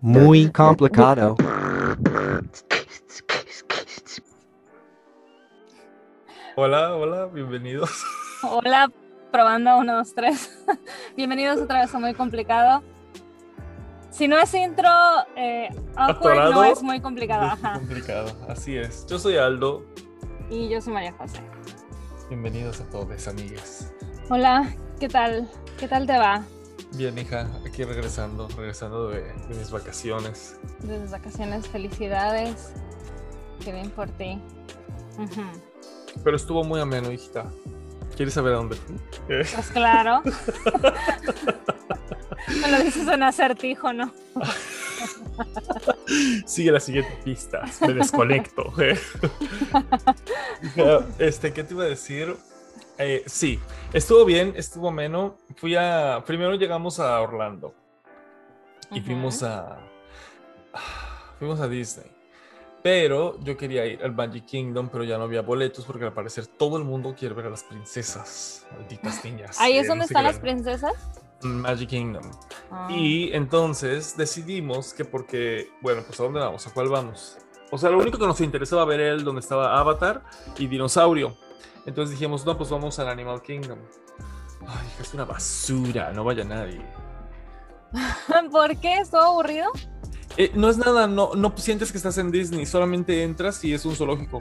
Muy complicado. Hola, hola, bienvenidos. Hola, probando uno, dos, tres. Bienvenidos otra vez a Muy Complicado. Si no es intro, eh, awkward, no es muy complicado. Es Ajá. complicado, así es. Yo soy Aldo. Y yo soy María José. Bienvenidos a todos, amigues. Hola, ¿qué tal? ¿Qué tal te va? Bien, hija, aquí regresando, regresando de, de mis vacaciones. De tus vacaciones, felicidades. Qué bien por ti. Pero estuvo muy ameno, hijita. ¿Quieres saber a dónde fui? Eh, Pues claro. Me lo dices en acertijo, ¿no? Sigue la siguiente pista. Me desconecto. eh. Este, ¿qué te iba a decir? Eh, sí, estuvo bien, estuvo ameno. Fui a. Primero llegamos a Orlando. y fuimos a fuimos a Disney. Pero yo quería ir al Magic Kingdom, pero ya no había boletos porque al parecer todo el mundo quiere ver a las princesas, malditas niñas. Ahí es donde están las princesas. Magic Kingdom. Ah. Y entonces decidimos que porque, bueno, pues a dónde vamos, a cuál vamos. O sea, lo único que nos interesaba ver el donde estaba Avatar y Dinosaurio. Entonces dijimos, no, pues vamos al Animal Kingdom. Ay, es una basura, no vaya nadie. ¿Por qué? ¿Estuvo aburrido? Eh, no es nada, no, no sientes que estás en Disney, solamente entras y es un zoológico.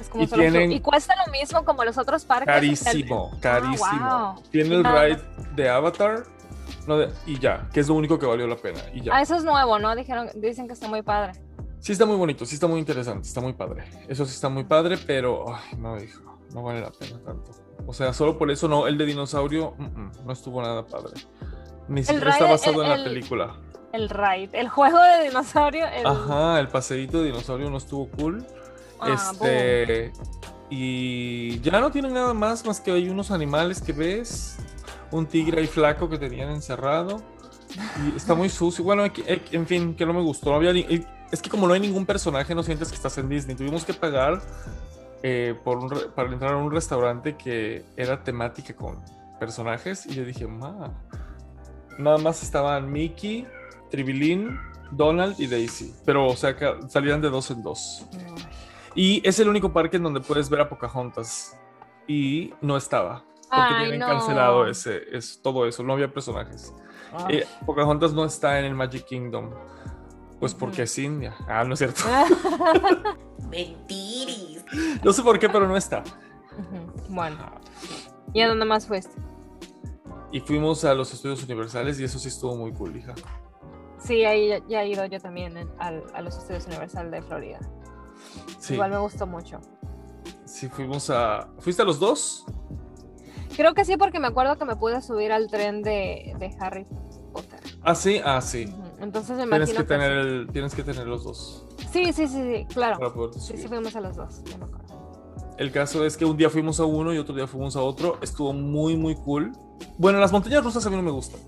Es como Y tienen- y cuesta lo mismo como los otros parques. Carísimo, Ah, carísimo. wow. Tiene el ride de Avatar no de- y ya, que es lo único que valió la pena. Y ya. Ah, eso es nuevo, ¿no? Dijeron, dicen que está muy padre. Sí está muy bonito, sí está muy interesante, está muy padre. Eso sí está muy padre, pero ay, no, hijo, no vale la pena tanto. O sea, solo por eso no, el de dinosaurio mm, mm, no estuvo nada padre. Ni siquiera está basado el- en el- la película. El ride, el juego de dinosaurio. El... Ajá, el paseíto de dinosaurio no estuvo cool. Ah, este. Y ya no tienen nada más, más que hay unos animales que ves. Un tigre ahí flaco que tenían encerrado. Y está muy sucio. Bueno, en fin, que no me gustó. No había es que como no hay ningún personaje, no sientes que estás en Disney. Tuvimos que pagar eh, por un re- para entrar a un restaurante que era temática con personajes. Y yo dije, ma. Nada más estaban Mickey, Tribilín, Donald y Daisy. Pero, o sea, que salían de dos en dos. Y es el único parque en donde puedes ver a Pocahontas. Y no estaba. Porque Ay, tienen no. cancelado ese, es, todo eso. No había personajes. Ah. Eh, Pocahontas no está en el Magic Kingdom. Pues porque es India. Ah, no es cierto. Mentiris. No sé por qué, pero no está. Bueno, ¿y a dónde más fuiste? Y fuimos a los estudios universales y eso sí estuvo muy cool, hija. Sí, ahí ya, he ido yo también en- a los estudios Universal de Florida. Sí, Igual me gustó mucho. sí fuimos a... ¿Fuiste a los dos? Creo que sí, porque me acuerdo que me pude subir al tren de, de Harry Potter. Ah, sí, ah, sí. Entonces me Tienes que, tener sí. el, tienes que tener los dos Sí, sí, sí, sí, claro. Sí, sí, fuimos a los dos. ya me acuerdo. El caso es que un día fuimos a uno y otro día fuimos a otro. Estuvo muy, muy cool. Bueno, las montañas rusas a mí no me gustan.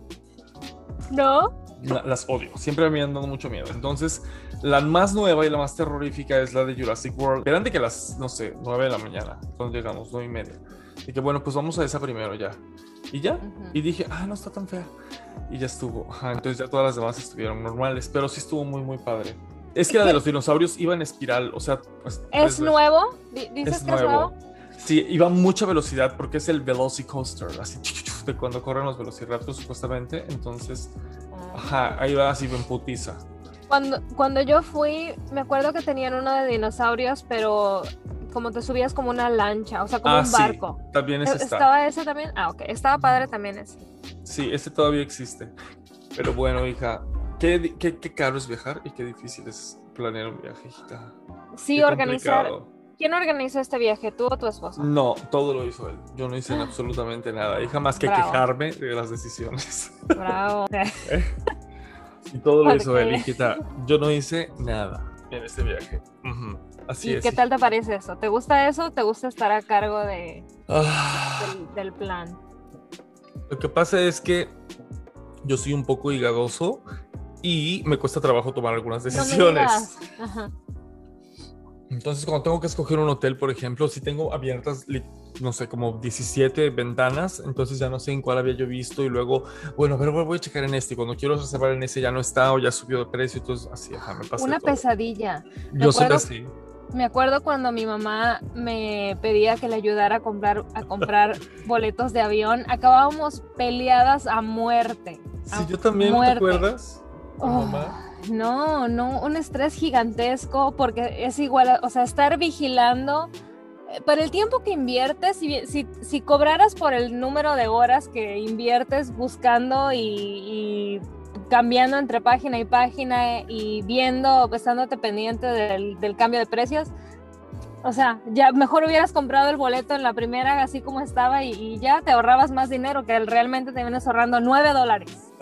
¿No? La- las odio. Siempre me han dado mucho miedo. Entonces, la más nueva y la más terrorífica es la de Jurassic World. Eran de que las, no sé, 9 de la mañana, cuando llegamos, 9 y media. Y que bueno, pues vamos a esa primero ya. Y ya. Y dije, ah, no está tan fea. Y ya estuvo. Ajá, entonces ya todas las demás estuvieron normales. Pero sí estuvo muy, muy padre. Es que la de los dinosaurios iba en espiral. O sea, pues, ¿Es nuevo? Di- ¿Dices Es que es nuevo. nuevo? Sí, iba a mucha velocidad porque es el Velocicoaster, así de cuando corren los velociraptors supuestamente. Entonces, Ah. ajá, ahí va así en putiza. Cuando, cuando yo fui, me acuerdo que tenían uno de dinosaurios, pero como te subías como una lancha, o sea, como ah, un sí, barco. también ese ¿E- está. ¿Estaba ese también? Ah, ok. Estaba padre también ese. Sí, ese todavía existe. Pero bueno, hija, qué, qué, qué caro es viajar y qué difícil es planear un viaje, hijita. Sí, Qué organizar. complicado. ¿Quién organizó este viaje? ¿Tú o tu esposo? No, todo lo hizo él. Yo no hice absolutamente nada. Y jamás que Bravo. quejarme de las decisiones. Bravo. Y todo lo ¿Por hizo él, hijita. Yo no hice nada en este viaje. Ujú, Así ¿Y es. qué tal te parece eso? ¿Te gusta eso o te gusta estar a cargo de, Ah, del, del plan? lo que pasa es que yo soy un poco higadoso y me cuesta trabajo tomar algunas decisiones. Ajá. Entonces, cuando tengo que escoger un hotel, por ejemplo, si tengo abiertas, no sé, como 17 ventanas, entonces ya no sé en cuál había yo visto y luego, bueno, pero voy a checar en este. Cuando quiero reservar en ese ya no está o ya subió de precio, entonces así, ajá, me pasa. Una pesadilla. yo soy así. Me acuerdo cuando mi mamá me pedía que le ayudara a comprar, a comprar boletos de avión, acabábamos peleadas a muerte. Sí, yo también, ¿te acuerdas? mamá. No, no, un estrés gigantesco porque es igual, o sea, estar vigilando. Eh, para el tiempo que inviertes, si, si, si cobraras por el número de horas que inviertes buscando y, cambiando entre página y página y viendo, estándote pendiente del, del, cambio de precios, o sea, ya mejor hubieras comprado el boleto en la primera así como estaba y, ya te ahorrabas más dinero que realmente te vienes ahorrando 9 dólares.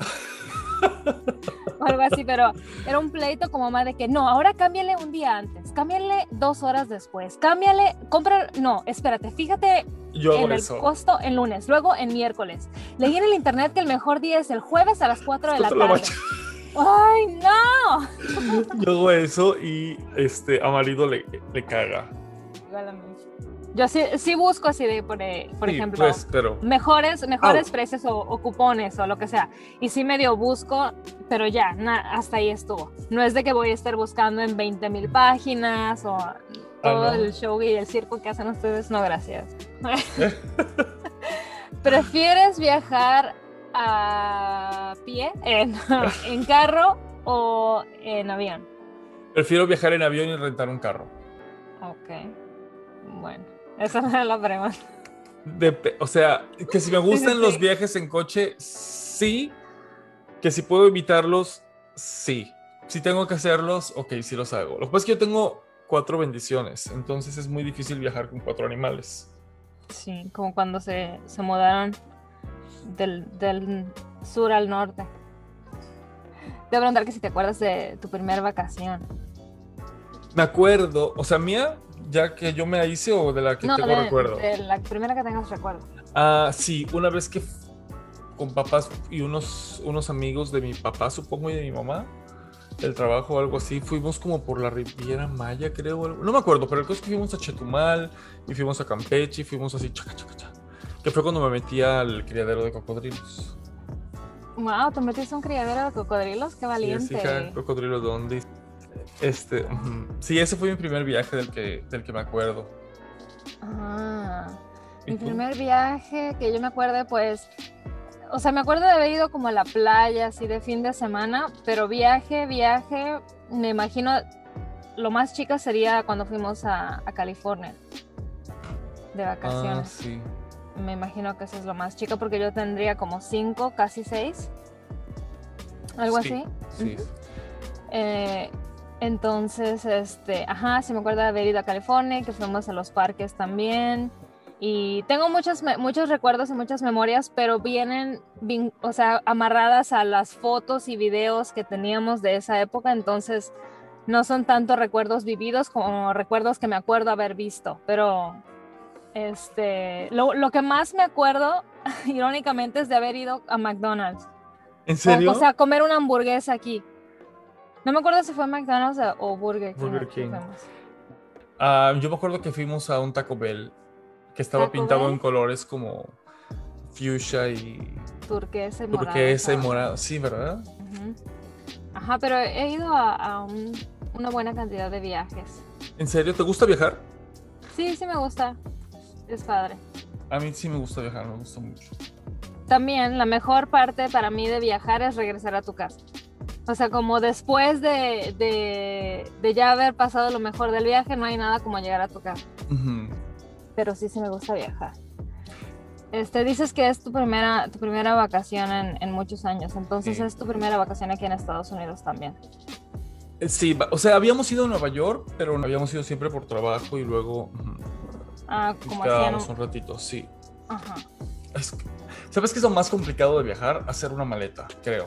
o algo así, pero era un pleito como más de que no, ahora cámbiale un día antes, cámbiale dos horas después, cámbiale, compra, no, espérate, fíjate en el costo en lunes, luego en miércoles. Leí en el internet que el mejor día es el jueves a las 4 de la tarde. ¡Ay, no! Yo hago eso y este, a marido le, le caga. Yo sí, sí busco así de, por, eh, ejemplo, pues, mejores, mejores precios o, cupones o lo que sea. Y sí medio busco, pero ya, hasta ahí estuvo. No es de que voy a estar buscando en 20 mil páginas o ah, todo el show y el circo que hacen ustedes. No, gracias. ¿Prefieres viajar a pie, en, en carro o en avión? Prefiero viajar en avión y rentar un carro. Ok. Bueno. Esa no era la pregunta. o sea, que si me gustan los viajes en coche, sí. Que si puedo evitarlos, sí. Si tengo que hacerlos, ok, sí los hago. Lo que pasa es que yo tengo cuatro bendiciones, entonces es muy difícil viajar con cuatro animales. Sí, como cuando se, se mudaron del, del sur al norte. Te voy a preguntar que si te acuerdas de tu primera vacación. Me acuerdo, o sea, mía, ya que yo me la hice o de la que tengo recuerdo? De la primera que tengas recuerdo. Ah, sí, una vez que con papás y unos, unos amigos de mi papá, supongo, y de mi mamá, del trabajo o algo así, fuimos como por la Riviera Maya, creo. No me acuerdo, pero el caso es que fuimos a Chetumal y fuimos a Campeche y fuimos así, chaca, chaca, chaca, que fue cuando me metí al criadero de cocodrilos. Wow, ¿te metiste a un criadero de cocodrilos? Qué valiente. Sí, sí, cocodrilo dónde. Este, sí, ese fue mi primer viaje del que, del que me acuerdo. Ah, mi primer viaje que yo me acuerdo, pues, o sea, me acuerdo de haber ido como a la playa, así de fin de semana, pero viaje, viaje, me imagino, lo más chica sería cuando fuimos a, California, de vacaciones. Ah, sí. Me imagino que eso es lo más chico porque yo tendría como cinco, casi seis, algo así. Sí. Eh, entonces, este, ajá, se me acuerda de haber ido a California, que fuimos a los parques también. Y tengo muchos, muchos recuerdos y muchas memorias, pero vienen, o sea, amarradas a las fotos y videos que teníamos de esa época. Entonces, no son tanto recuerdos vividos como recuerdos que me acuerdo haber visto. Pero, este, lo, lo que más me acuerdo, irónicamente, es de haber ido a McDonald's. ¿En serio? O, o sea, comer una hamburguesa aquí. No me acuerdo si fue McDonald's o Burger King. Burger King. Ah, yo me acuerdo que fuimos a un Taco Bell que estaba pintado en colores como fuchsia y turquesa y morado. Turquesa y morado, sí, ¿verdad? Ajá, pero he ido a, una buena cantidad de viajes. ¿En serio? ¿Te gusta viajar? Sí, sí me gusta. Es padre. A mí sí me gusta viajar, me gusta mucho. También la mejor parte para mí de viajar es regresar a tu casa. O sea, como después de, de, ya haber pasado lo mejor del viaje, no hay nada como llegar a tu casa. Pero sí, sí me gusta viajar. Este, dices que es tu primera, tu primera vacación en, muchos años, entonces es tu primera vacación aquí en Estados Unidos también. Eh, sí, o sea, habíamos ido a Nueva York, pero no habíamos ido siempre por trabajo y luego... Ah, como un ratito, sí. Ajá. ¿Sabes qué es lo más complicado de viajar? Hacer una maleta, creo.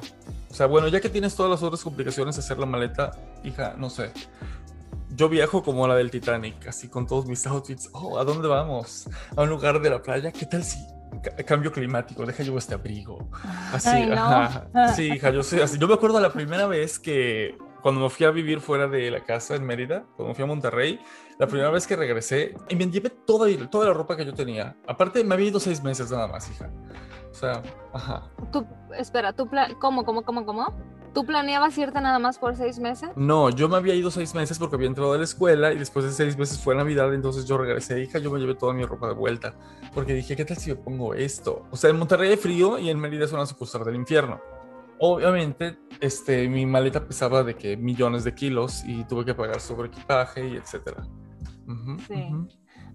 O sea, bueno, ya que tienes todas las otras complicaciones de hacer la maleta, hija, no sé. Yo viajo como la del Titanic, así con todos mis outfits. Oh, ¿a dónde vamos? ¿A un lugar de la playa? ¿Qué tal si cambio climático? Deja yo este abrigo. Así, ajá. Sí, hija, yo sé. Así. Yo me acuerdo la primera vez que cuando me fui a vivir fuera de la casa en Mérida, cuando me fui a Monterrey, la primera vez que regresé, y me llevé toda, toda la ropa que yo tenía. Aparte, me había ido seis meses nada más, hija. O sea, ajá. Tú, espera, ¿tú ¿cómo, cómo, cómo, cómo? ¿Tú planeabas irte nada más por seis meses? No, yo me había ido seis meses porque había entrado a la escuela y después de seis meses fue Navidad, entonces yo regresé, hija, yo me llevé toda mi ropa de vuelta. Porque dije, ¿qué tal si me pongo esto? O sea, en Monterrey hay frío y en Mérida es una sucursal del infierno. Obviamente, este, mi maleta pesaba de que millones de kilos y tuve que pagar sobre equipaje y etcétera. sí.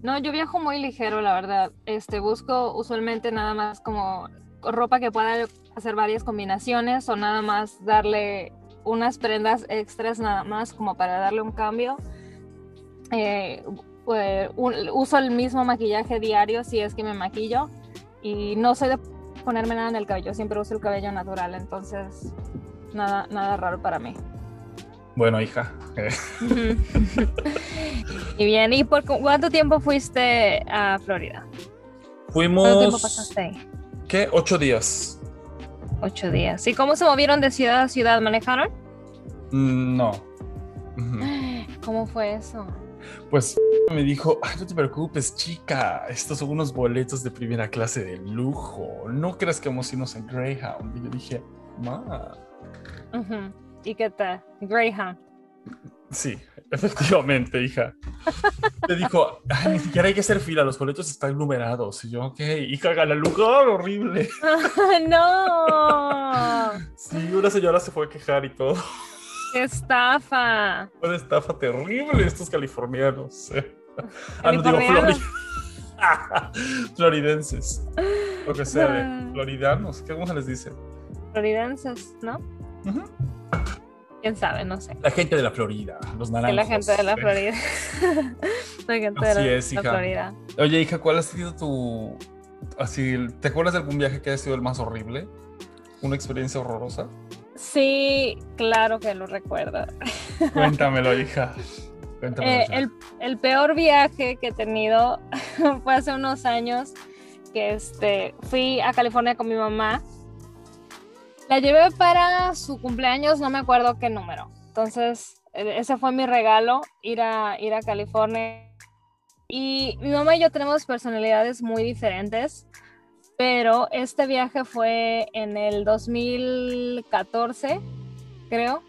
No, yo viajo muy ligero, la verdad. Este, busco usualmente nada más como ropa que pueda hacer varias combinaciones o nada más darle unas prendas extras nada más como para darle un cambio. Eh, pues, uso el mismo maquillaje diario si es que me maquillo y no soy de ponerme nada en el cabello, siempre uso el cabello natural, entonces nada, nada raro para mí. Bueno, hija. y bien, ¿y por cuánto tiempo fuiste a Florida? Fuimos. ¿Cuánto tiempo pasaste ¿Qué? Ocho días. Ocho días. ¿Y cómo se movieron de ciudad a ciudad? ¿Manejaron? Mm, no. ¿Cómo fue eso? Pues me dijo, Ay, no te preocupes, chica, estos son unos boletos de primera clase de lujo. No creas que vamos a irnos en Greyhound. Y yo dije, ma. ¿Y qué tal? Greyhound. Sí, efectivamente, hija. Te dijo, Ay, ni siquiera hay que hacer fila, los boletos están numerados. Y yo, ok, hija, gana lugar, horrible. no. Sí, una señora se fue a quejar y todo. ¡Qué estafa! Una estafa terrible estos californianos. ah, no digo Florida. Floridenses. Lo que sea, ah. floridanos. ¿Cómo se les dice? Floridenses, ¿no? Quién sabe, no sé. La gente de la Florida, los naranjos. La gente de la Florida. la gente de la, es, hija. Florida. Oye, hija, ¿cuál ha sido tu. Así, ¿te acuerdas de algún viaje que haya sido el más horrible? ¿Una experiencia horrorosa? Sí, claro que lo recuerdo. Cuéntamelo, hija. Eh, el, peor viaje que he tenido fue hace unos años que este, fui a California con mi mamá. La llevé para su cumpleaños, no me acuerdo qué número. Entonces, e, ese fue mi regalo, ir a, ir a California. Y mi mamá y yo tenemos personalidades muy diferentes pero este viaje fue en el 2014, creo,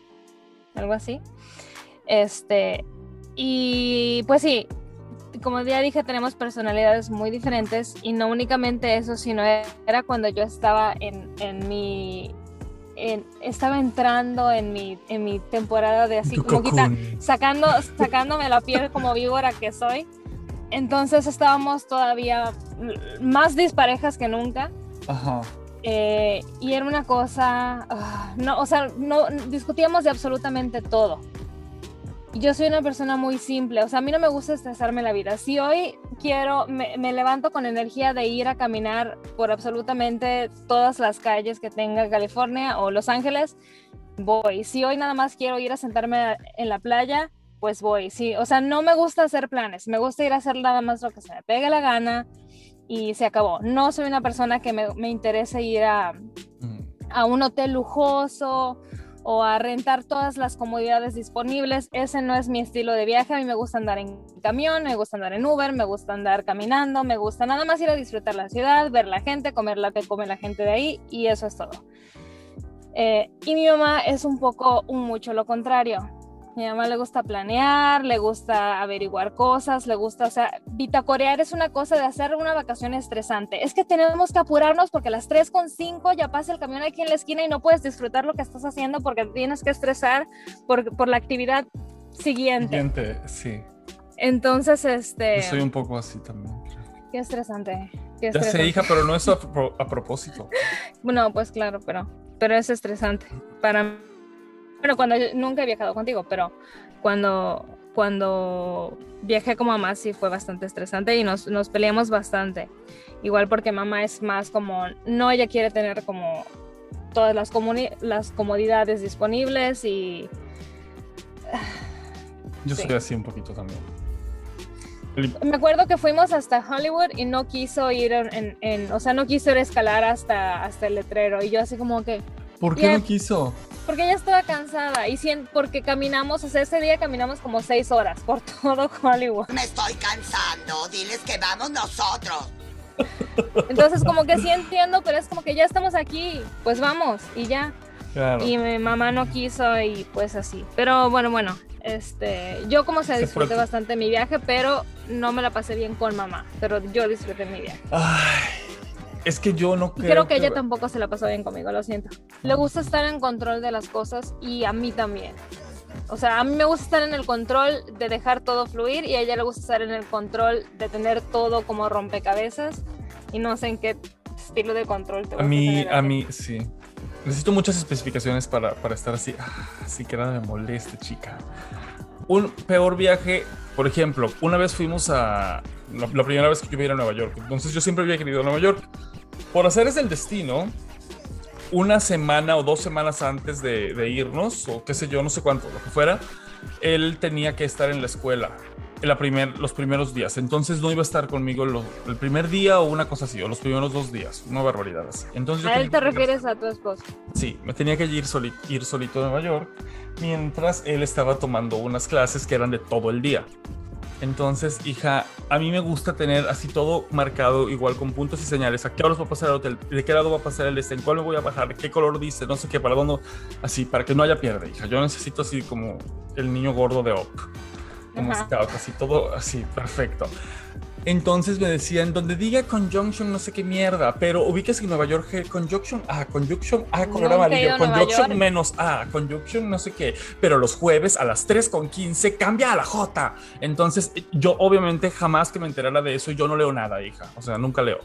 algo así. Este, y pues sí, como ya dije, tenemos personalidades muy diferentes y no únicamente eso, sino era cuando yo estaba en, en mi... estaba entrando en mi, en mi temporada de así como quita, sacando, sacándome la piel como víbora que soy. Entonces estábamos todavía más disparejas que nunca. Ajá. Eh, y era una cosa, ah, no, o sea, no discutíamos de absolutamente todo. Yo soy una persona muy simple, o sea, a mí no me gusta estresarme la vida. Si hoy quiero, me, me, levanto con energía de ir a caminar por absolutamente todas las calles que tenga California o Los Ángeles, voy. Si hoy nada más quiero ir a sentarme en la playa, pues voy, sí, o sea, no me gusta hacer planes, me gusta ir a hacer nada más lo que se me pegue la gana y se acabó. No soy una persona que me, me interese ir a, a un hotel lujoso o a rentar todas las comodidades disponibles. Ese no es mi estilo de viaje. A mí me gusta andar en camión, me gusta andar en Uber, me gusta andar caminando, me gusta nada más ir a disfrutar la ciudad, ver la gente, comer la que come la gente de ahí y eso es todo. Eh, y mi mamá es un poco, mucho lo contrario. Mi mamá le gusta planear, le gusta averiguar cosas, le gusta, o sea, bitacorear es una cosa de hacer una vacación estresante. Es que tenemos que apurarnos porque a las 3.5 ya pasa el camión aquí en la esquina y no puedes disfrutar lo que estás haciendo porque tienes que estresar por, por la actividad siguiente. Siguiente, sí. Entonces, este... Yo soy un poco así también. Qué estresante. Qué Ya sé, hija, pero no es a, a propósito. no, pues claro, pero, pero es estresante. Para bueno, cuando nunca he viajado contigo, pero cuando, cuando viajé como mamá sí fue bastante estresante y nos, nos peleamos bastante. Igual porque mamá es más como, no, ella quiere tener como todas las, las comodidades disponibles y... Yo soy así un poquito también. Me acuerdo que fuimos hasta Hollywood y no quiso ir en, en, o sea, no quiso ir a escalar hasta, hasta el letrero y yo así como que... ¿Por qué no quiso? porque ya estaba cansada y porque caminamos, o sea, ese día caminamos como seis horas por todo Hollywood. Me estoy cansando, diles que vamos nosotros. Entonces como que sí entiendo, pero es como que ya estamos aquí, pues vamos y ya. Y mi mamá no quiso y pues así. Pero bueno, bueno, este, yo como se disfruté bastante mi viaje, pero no me la pasé bien con mamá, pero yo disfruté mi viaje. Ay, es que yo no creo, creo que, ella tampoco se la pasó bien conmigo, lo siento. Le gusta estar en control de las cosas y a mí también. O sea, a mí me gusta estar en el control de dejar todo fluir y a ella le gusta estar en el control de tener todo como rompecabezas y no sé en qué estilo de control te A mí, a mí, sí. Necesito muchas especificaciones para, para estar así. Ah, así que nada me moleste, chica. Un peor viaje, por ejemplo, una vez fuimos a. La, primera vez que yo iba a ir a Nueva York. Entonces yo siempre había querido a Nueva York. Por hacer es el destino, una semana o dos semanas antes de, de, irnos, o qué sé yo, no sé cuánto, lo que fuera, él tenía que estar en la escuela la primer, los primeros días. Entonces no iba a estar conmigo el primer día o una cosa así, o los primeros dos días. Una barbaridad así. Entonces, ¿A él te refieres a tu esposo? Sí, me tenía que ir, ir solito a Nueva York mientras él estaba tomando unas clases que eran de todo el día. Entonces, hija, a mí me gusta tener así todo marcado, igual con puntos y señales. ¿A qué horas va a pasar el hotel? ¿De qué lado va a pasar el este? ¿En cuál me voy a bajar? ¿Qué color dice? No sé qué, para dónde. Así, para que no haya pierde, hija. Yo necesito así como el niño gordo de Op como scout, así todo así, perfecto. Entonces me decían, donde diga conjunction, no sé qué mierda, pero ubicas en Nueva York conjunction, ah, conjunction, ah, color amarillo, conjunction menos ah, conjunction, no sé qué, pero los jueves a las 3 con 15 cambia a la J. Entonces, yo obviamente jamás que me enterara de eso, yo no leo nada, hija, o sea, nunca leo.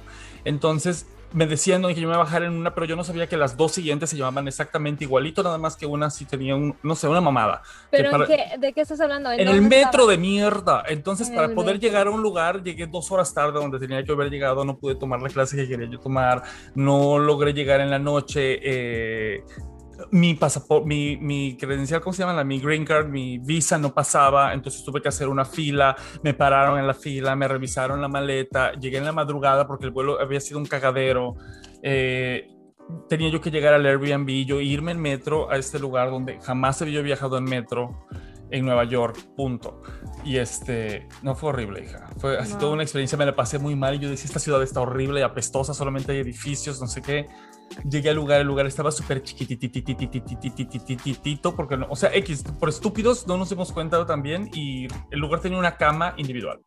Entonces, me decían que yo me iba a bajar en una, pero yo no sabía que las dos siguientes se llamaban exactamente igualito, nada más que una sí tenía un, no sé, una mamada. ¿Pero de qué estás hablando? ¿En, el metro de mierda. Entonces, para poder llegar a un lugar, llegué dos horas tarde donde tenía que haber llegado, no pude tomar la clase que quería yo tomar, no logré llegar en la noche. Eh, mi pasaporte, mi, mi, credencial, ¿cómo se llama? La, mi green card, mi visa no pasaba, entonces tuve que hacer una fila, me pararon en la fila, me revisaron la maleta, llegué en la madrugada porque el vuelo había sido un cagadero. Eh, tenía yo que llegar al Airbnb, yo irme en metro a este lugar donde jamás había viajado en metro en Nueva York, punto. Y este, no fue horrible, hija. Fue así toda una experiencia, me la pasé muy mal y yo decía, esta ciudad está horrible y apestosa, solamente hay edificios, no sé qué. Llegué al lugar, el lugar estaba súper chiquititititititititititito, porque no, o sea, X, por estúpidos no nos hemos cuenta también y el lugar tenía una cama individual.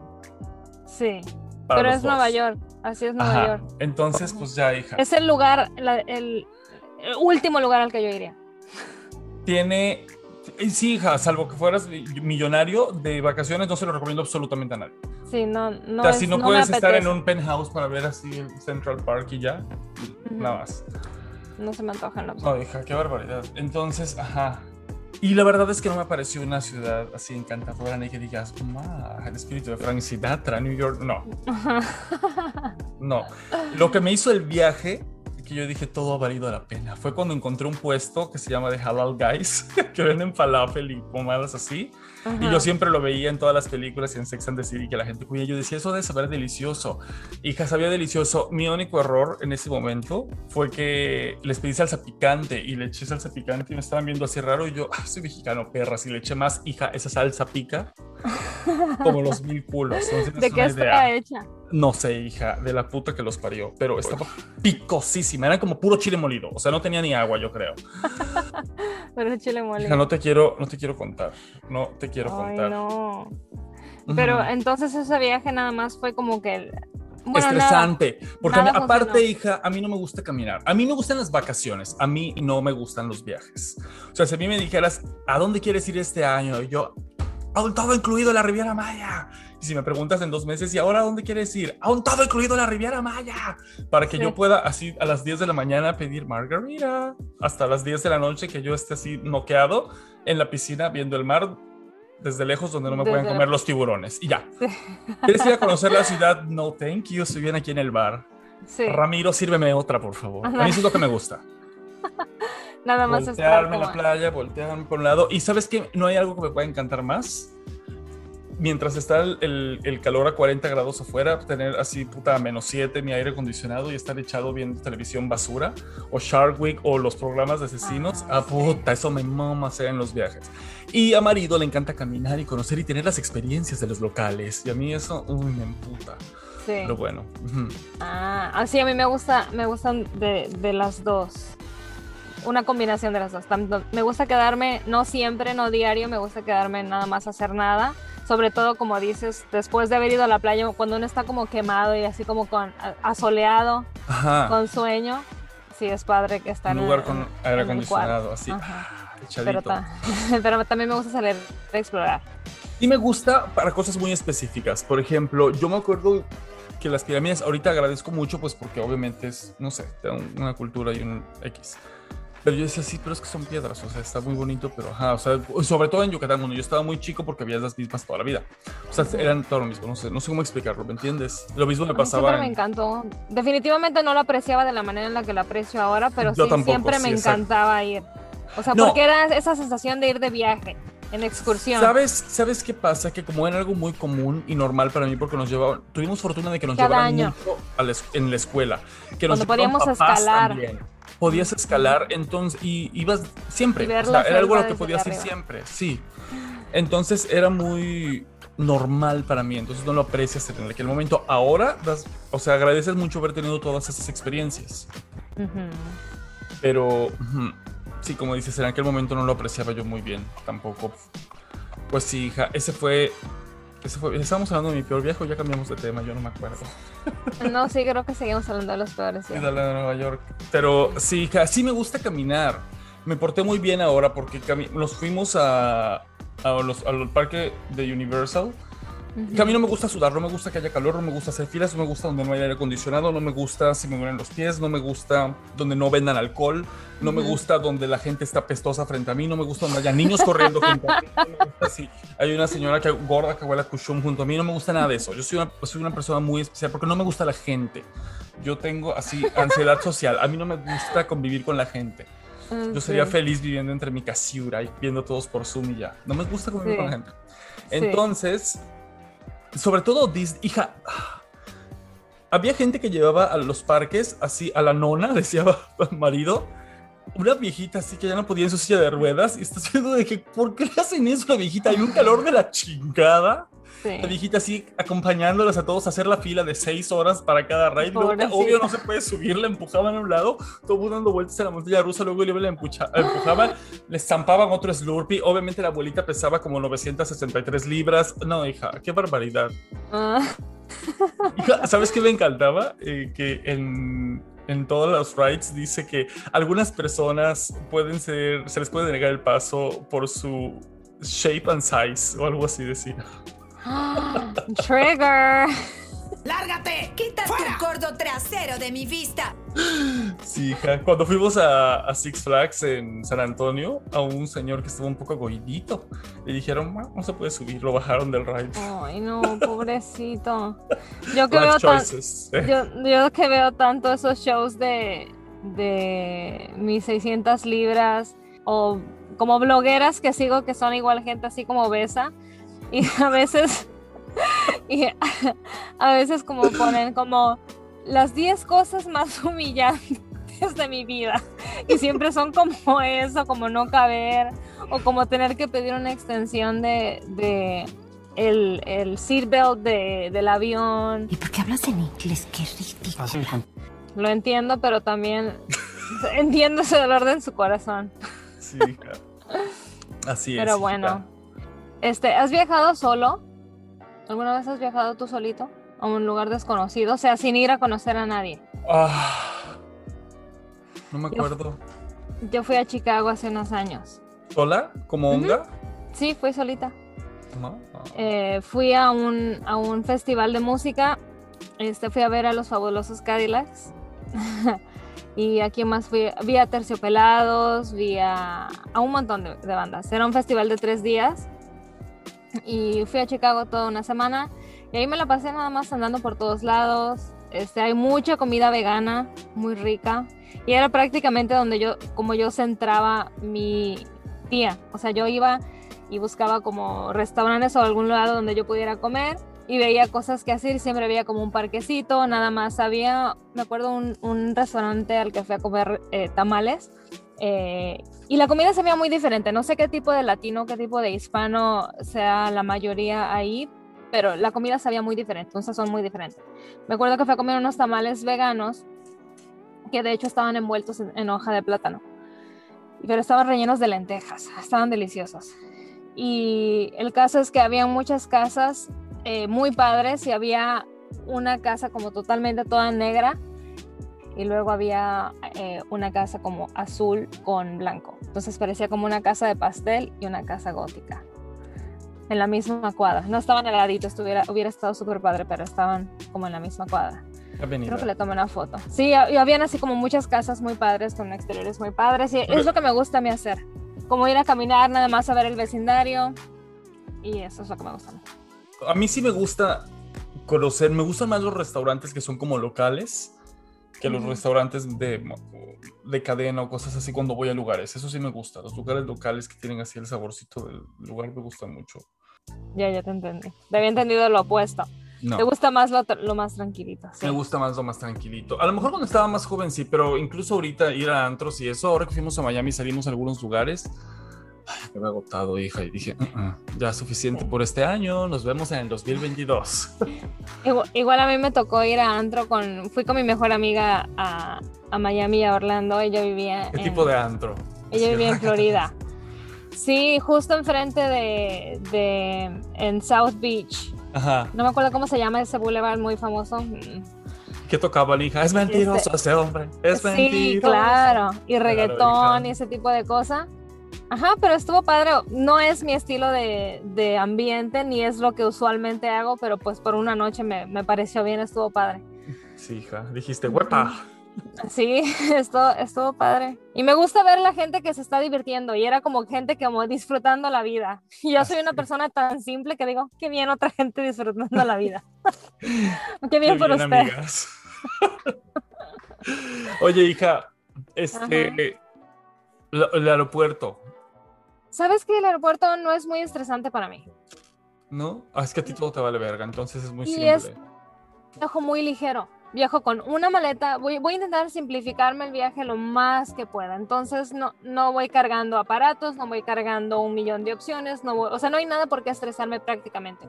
Sí. Pero es Nueva York, así es Nueva York. Entonces, pues ya, hija. Es el lugar, el, último lugar al que yo iría. Tiene Sí, hija, salvo que fueras millonario de vacaciones, no se lo recomiendo absolutamente a nadie. Sí, no, no. O sea, si no, puedes estar en un penthouse para ver así el Central Park y ya, nada más. No se me antoja, no. No, hija, qué barbaridad. Entonces, ajá. Y la verdad es que no me pareció una ciudad así encantadora ni que digas, el espíritu de Frank Sinatra, New York. No. no. Lo que me hizo el viaje que yo dije todo ha valido la pena. Fue cuando encontré un puesto que se llama The Halal Guys, que venden falafel y pomadas así. Y yo siempre lo veía en todas las películas y en Sex and the City que la gente cuida. Yo decía, eso debe saber delicioso. Hija, sabía delicioso. Mi único error en ese momento fue que les pedí salsa picante y le eché salsa picante y me estaban viendo así raro. Y yo, ah, soy mexicano, perra. Si le eché más, hija, esa salsa pica como los mil culos. ¿De qué está hecha? No sé, hija, de la puta que los parió, pero estaba picosísima. Era como puro chile molido. O sea, no tenía ni agua, yo creo. pero chile molido. Hija, no te quiero, no te quiero contar. No te quiero contar. No. Pero entonces ese viaje nada más fue como que estresante. porque aparte, hija, a mí no me gusta caminar. A mí me gustan las vacaciones. A mí no me gustan los viajes. O sea, si a mí me dijeras, ¿a dónde quieres ir este año? Yo, aún todo incluido la Riviera Maya. Y si me preguntas en dos meses, ¿y ahora dónde quieres ir? Aún todo incluido la Riviera Maya. Para que yo pueda así a las 10 de la mañana pedir margarita. Hasta las 10 de la noche que yo esté así noqueado en la piscina viendo el mar desde lejos donde no me pueden comer los tiburones. Y ya. ¿Quieres ir a conocer la ciudad? No, thank you. Estoy bien aquí en el bar. Sí. Ramiro, sírveme otra, por favor. A mí eso es lo que me gusta. Nada más voltearme en la playa, voltearme por un lado. Y sabes que no hay algo que me pueda encantar más. Mientras está el, el, calor a 40 grados afuera, tener así puta menos 7 mi aire acondicionado y estar echado viendo televisión basura o Shark Week o los programas de asesinos, ah, puta, eso me mama hacer en los viajes. Y a marido le encanta caminar y conocer y tener las experiencias de los locales y a mí eso, uy, me emputa. Sí. Pero bueno. Ah, así a mí me gusta, me gustan de, de las dos una combinación de las dos. me gusta quedarme, no siempre, no diario, me gusta quedarme nada más a hacer nada. Sobre todo, como dices, después de haber ido a la playa, cuando uno está como quemado y así como con asoleado, con sueño, sí es padre que estar en un lugar con aire acondicionado, así. Pero, pero, también me gusta salir a explorar. Y me gusta para cosas muy específicas. Por ejemplo, yo me acuerdo que las pirámides ahorita agradezco mucho, pues porque obviamente es, no sé, una cultura y un X. Pero yo decía, sí, pero es que son piedras, o sea, está muy bonito, pero ajá, o sea, sobre todo en Yucatán, cuando yo estaba muy chico porque había las mismas toda la vida. O sea, eran todo lo mismo, no sé, no sé cómo explicarlo, ¿me entiendes? Lo mismo me pasaba. Siempre me encantó. Definitivamente no lo apreciaba de la manera en la que lo aprecio ahora, pero sí, siempre me encantaba ir. O sea, porque era esa sensación de ir de viaje en excursión. ¿Sabes, ¿Sabes qué pasa? Que como era algo muy común y normal para mí, porque nos llevaban, tuvimos fortuna de que nos llevaban mucho en la escuela. Que Cuando podíamos escalar. También podías escalar, entonces, y ibas siempre, o sea, era algo a lo que podías ir siempre, sí. Entonces era muy normal para mí, entonces no lo aprecias en aquel momento. Ahora, o sea, agradeces mucho haber tenido todas esas experiencias. Pero, sí, como dices, en aquel momento no lo apreciaba yo muy bien, tampoco. Pues sí, hija, ese fue Estábamos hablando de mi peor viaje o ya cambiamos de tema, yo no me acuerdo. No, sí, creo que seguimos hablando de los peores. Sí, de Nueva York. Pero sí, sí me gusta caminar. Me porté muy bien ahora porque nos fuimos a, a los, al parque de Universal a mí no me gusta sudar, no me gusta que haya calor, no me gusta hacer filas, no me gusta donde no haya aire acondicionado, no me gusta si me duelen los pies, no me gusta donde no vendan alcohol, no me gusta donde la gente está pestosa frente a mí, no me gusta donde haya niños corriendo junto a mí, no me gusta si hay una señora que gorda que huele a cuchum junto a mí, no me gusta nada de eso. Yo soy una, soy una persona muy especial porque no me gusta la gente. Yo tengo así ansiedad social, a mí no me gusta convivir con la gente. Yo sería feliz viviendo entre mi casiura y viendo todos por Zoom y ya. No me gusta convivir con la gente. Entonces, sobre todo Disney, hija, había gente que llevaba a los parques así a la nona, decía marido, una viejita así que ya no podía en su silla de ruedas y está haciendo de que, ¿por qué le hacen eso a la viejita? Hay un calor de la chingada. La viejita así acompañándolas a todos a hacer la fila de seis horas para cada raid. obvio no se puede subir, la empujaban a un lado, todo dando vueltas a la montaña rusa, luego le empujaban, le estampaban otro Slurpee. Obviamente la abuelita pesaba como 963 libras. No, hija, qué barbaridad. Ah. ¿Sabes qué me encantaba? Eh, que en, en todos los rides dice que algunas personas pueden ser, se les puede negar el paso por su shape and size o algo así decía. Trigger. ¡Lárgate! ¡Quita tu gordo trasero de mi vista! Sí, hija. Cuando fuimos a, Six Flags en San Antonio, a un señor que estuvo un poco goidito, le dijeron, no se puede subir, lo bajaron del ride. Ay, no, pobrecito. Yo que, veo yo, que veo tanto esos shows de, de mis 600 libras o como blogueras que sigo que son igual gente así como obesa y a veces, y a veces como ponen como las 10 cosas más humillantes de mi vida. Y siempre son como eso, como no caber, o como tener que pedir una extensión de, de el, el seatbelt de, del avión. ¿Y por qué hablas en inglés? Qué ridículo. Lo entiendo, pero también entiendo ese dolor de en su corazón. Sí, así es. Pero bueno. Este, ¿has viajado solo? ¿Alguna vez has viajado tú solito a un lugar desconocido? O sea, sin ir a conocer a nadie. Ah, no me acuerdo. Yo, fui a Chicago hace unos años. ¿Sola? ¿Como onda? Sí, fui solita. Eh, fui a un, a un festival de música. Este, fui a ver a los fabulosos Cadillacs. y aquí más fui, vi a Terciopelados, vi a, un montón de, de, bandas. Era un festival de tres días y fui a Chicago toda una semana y ahí me la pasé nada más andando por todos lados. Este, hay mucha comida vegana, muy rica. Y era prácticamente donde yo, como yo centraba mi día. O sea, yo iba y buscaba como restaurantes o algún lugar donde yo pudiera comer y veía cosas que hacer, siempre había como un parquecito, nada más había, me acuerdo, un, un restaurante al que fui a comer eh, tamales eh, y la comida se veía muy diferente, no sé qué tipo de latino, qué tipo de hispano sea la mayoría ahí, pero la comida sabía muy diferente, un sazón muy diferente. Me acuerdo que fui a comer unos tamales veganos que de hecho estaban envueltos en, en hoja de plátano, pero estaban rellenos de lentejas, estaban deliciosos. Y el caso es que había muchas casas eh, muy padres y había una casa como totalmente toda negra y luego había eh, una casa como azul con blanco. Entonces parecía como una casa de pastel y una casa gótica en la misma cuadra. No estaban al ladito, estuviera, hubiera estado súper padre, pero estaban como en la misma cuadra. Creo que le tomé una foto. Sí, y habían así como muchas casas muy padres con exteriores muy padres y es lo que me gusta a mí hacer. Como ir a caminar, nada más a ver el vecindario y eso es lo que me gusta a mí a mí sí me gusta conocer, me gustan más los restaurantes que son como locales que los restaurantes de, de cadena o cosas así cuando voy a lugares. Eso sí me gusta. Los lugares locales que tienen así el saborcito del lugar me gustan mucho. Ya, ya te entendí. Te había entendido lo opuesto. No. ¿Te gusta más lo, lo más tranquilito? Sí. Me gusta más lo más tranquilito. A lo mejor cuando estaba más joven sí, pero incluso ahorita ir a antros y eso, ahora que fuimos a Miami salimos a algunos lugares, me he agotado, hija, y dije, uh -uh, ya suficiente por este año, nos vemos en el 2022. Igual, igual, a mí me tocó ir a antro con, fui con mi mejor amiga a, a Miami, a Orlando, ella vivía... ¿Qué en, tipo de antro? Ella sí, vivía en Florida. Sí, justo enfrente de, de, en South Beach. Ajá. No me acuerdo cómo se llama ese boulevard muy famoso. ¿Qué tocaba la hija? Es mentiroso este, ese hombre. Es mentiroso. Sí, claro. Y reggaetón claro, y ese tipo de cosas. Ajá, pero estuvo padre. No es mi estilo de, de, ambiente, ni es lo que usualmente hago, pero pues por una noche me, me pareció bien, estuvo padre. Sí, hija, dijiste, huepa. Sí, estuvo, estuvo padre. Y me gusta ver la gente que se está divirtiendo y era como gente como disfrutando la vida. Y yo soy una persona tan simple que digo, qué bien otra gente disfrutando la vida. qué bien qué por bien, usted. Oye, hija, este, el aeropuerto, ¿Sabes que el aeropuerto no es muy estresante para mí? No, ah, es que a ti todo te vale verga, entonces es muy y simple. Es viajo muy ligero. Viajo con una maleta. Voy, voy, a intentar simplificarme el viaje lo más que pueda. Entonces no, no voy cargando aparatos, no voy cargando un millón de opciones. No voy, o sea, no hay nada por qué estresarme prácticamente.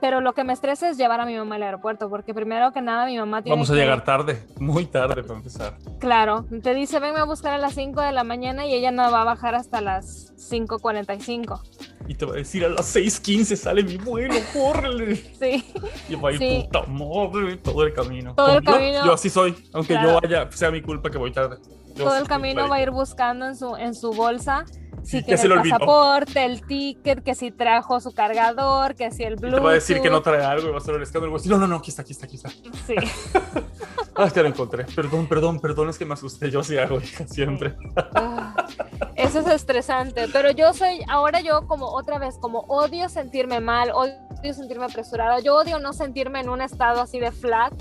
Pero lo que me estresa es llevar a mi mamá al aeropuerto, porque primero que nada mi mamá tiene Vamos a que... llegar tarde, muy tarde para empezar. Claro, te dice, venme a buscar a las 5 de la mañana y ella no va a bajar hasta las 5.45. Y te va a decir, a las 6.15 sale mi vuelo, córrele. sí. Y va a ir sí. puta madre todo el camino. Todo el yo, camino. Yo así soy, aunque Claro. yo vaya, sea mi culpa que voy tarde. Yo Todo el camino va a ir buscando en su, en su bolsa si que el pasaporte, el ticket, que si trajo su cargador, que si el Y Bluetooth. te va a decir que no trae algo y va a ser el escándalo. no, no, no, aquí está, aquí está, aquí está. Sí. Ah, ya lo encontré. Perdón, perdón, perdón, es que me asusté. Yo sí hago, hija, siempre. Ah, Eso es estresante, pero yo soy, ahora yo como otra vez, como odio sentirme mal, odio sentirme apresurada, yo odio no sentirme en un estado así de flat,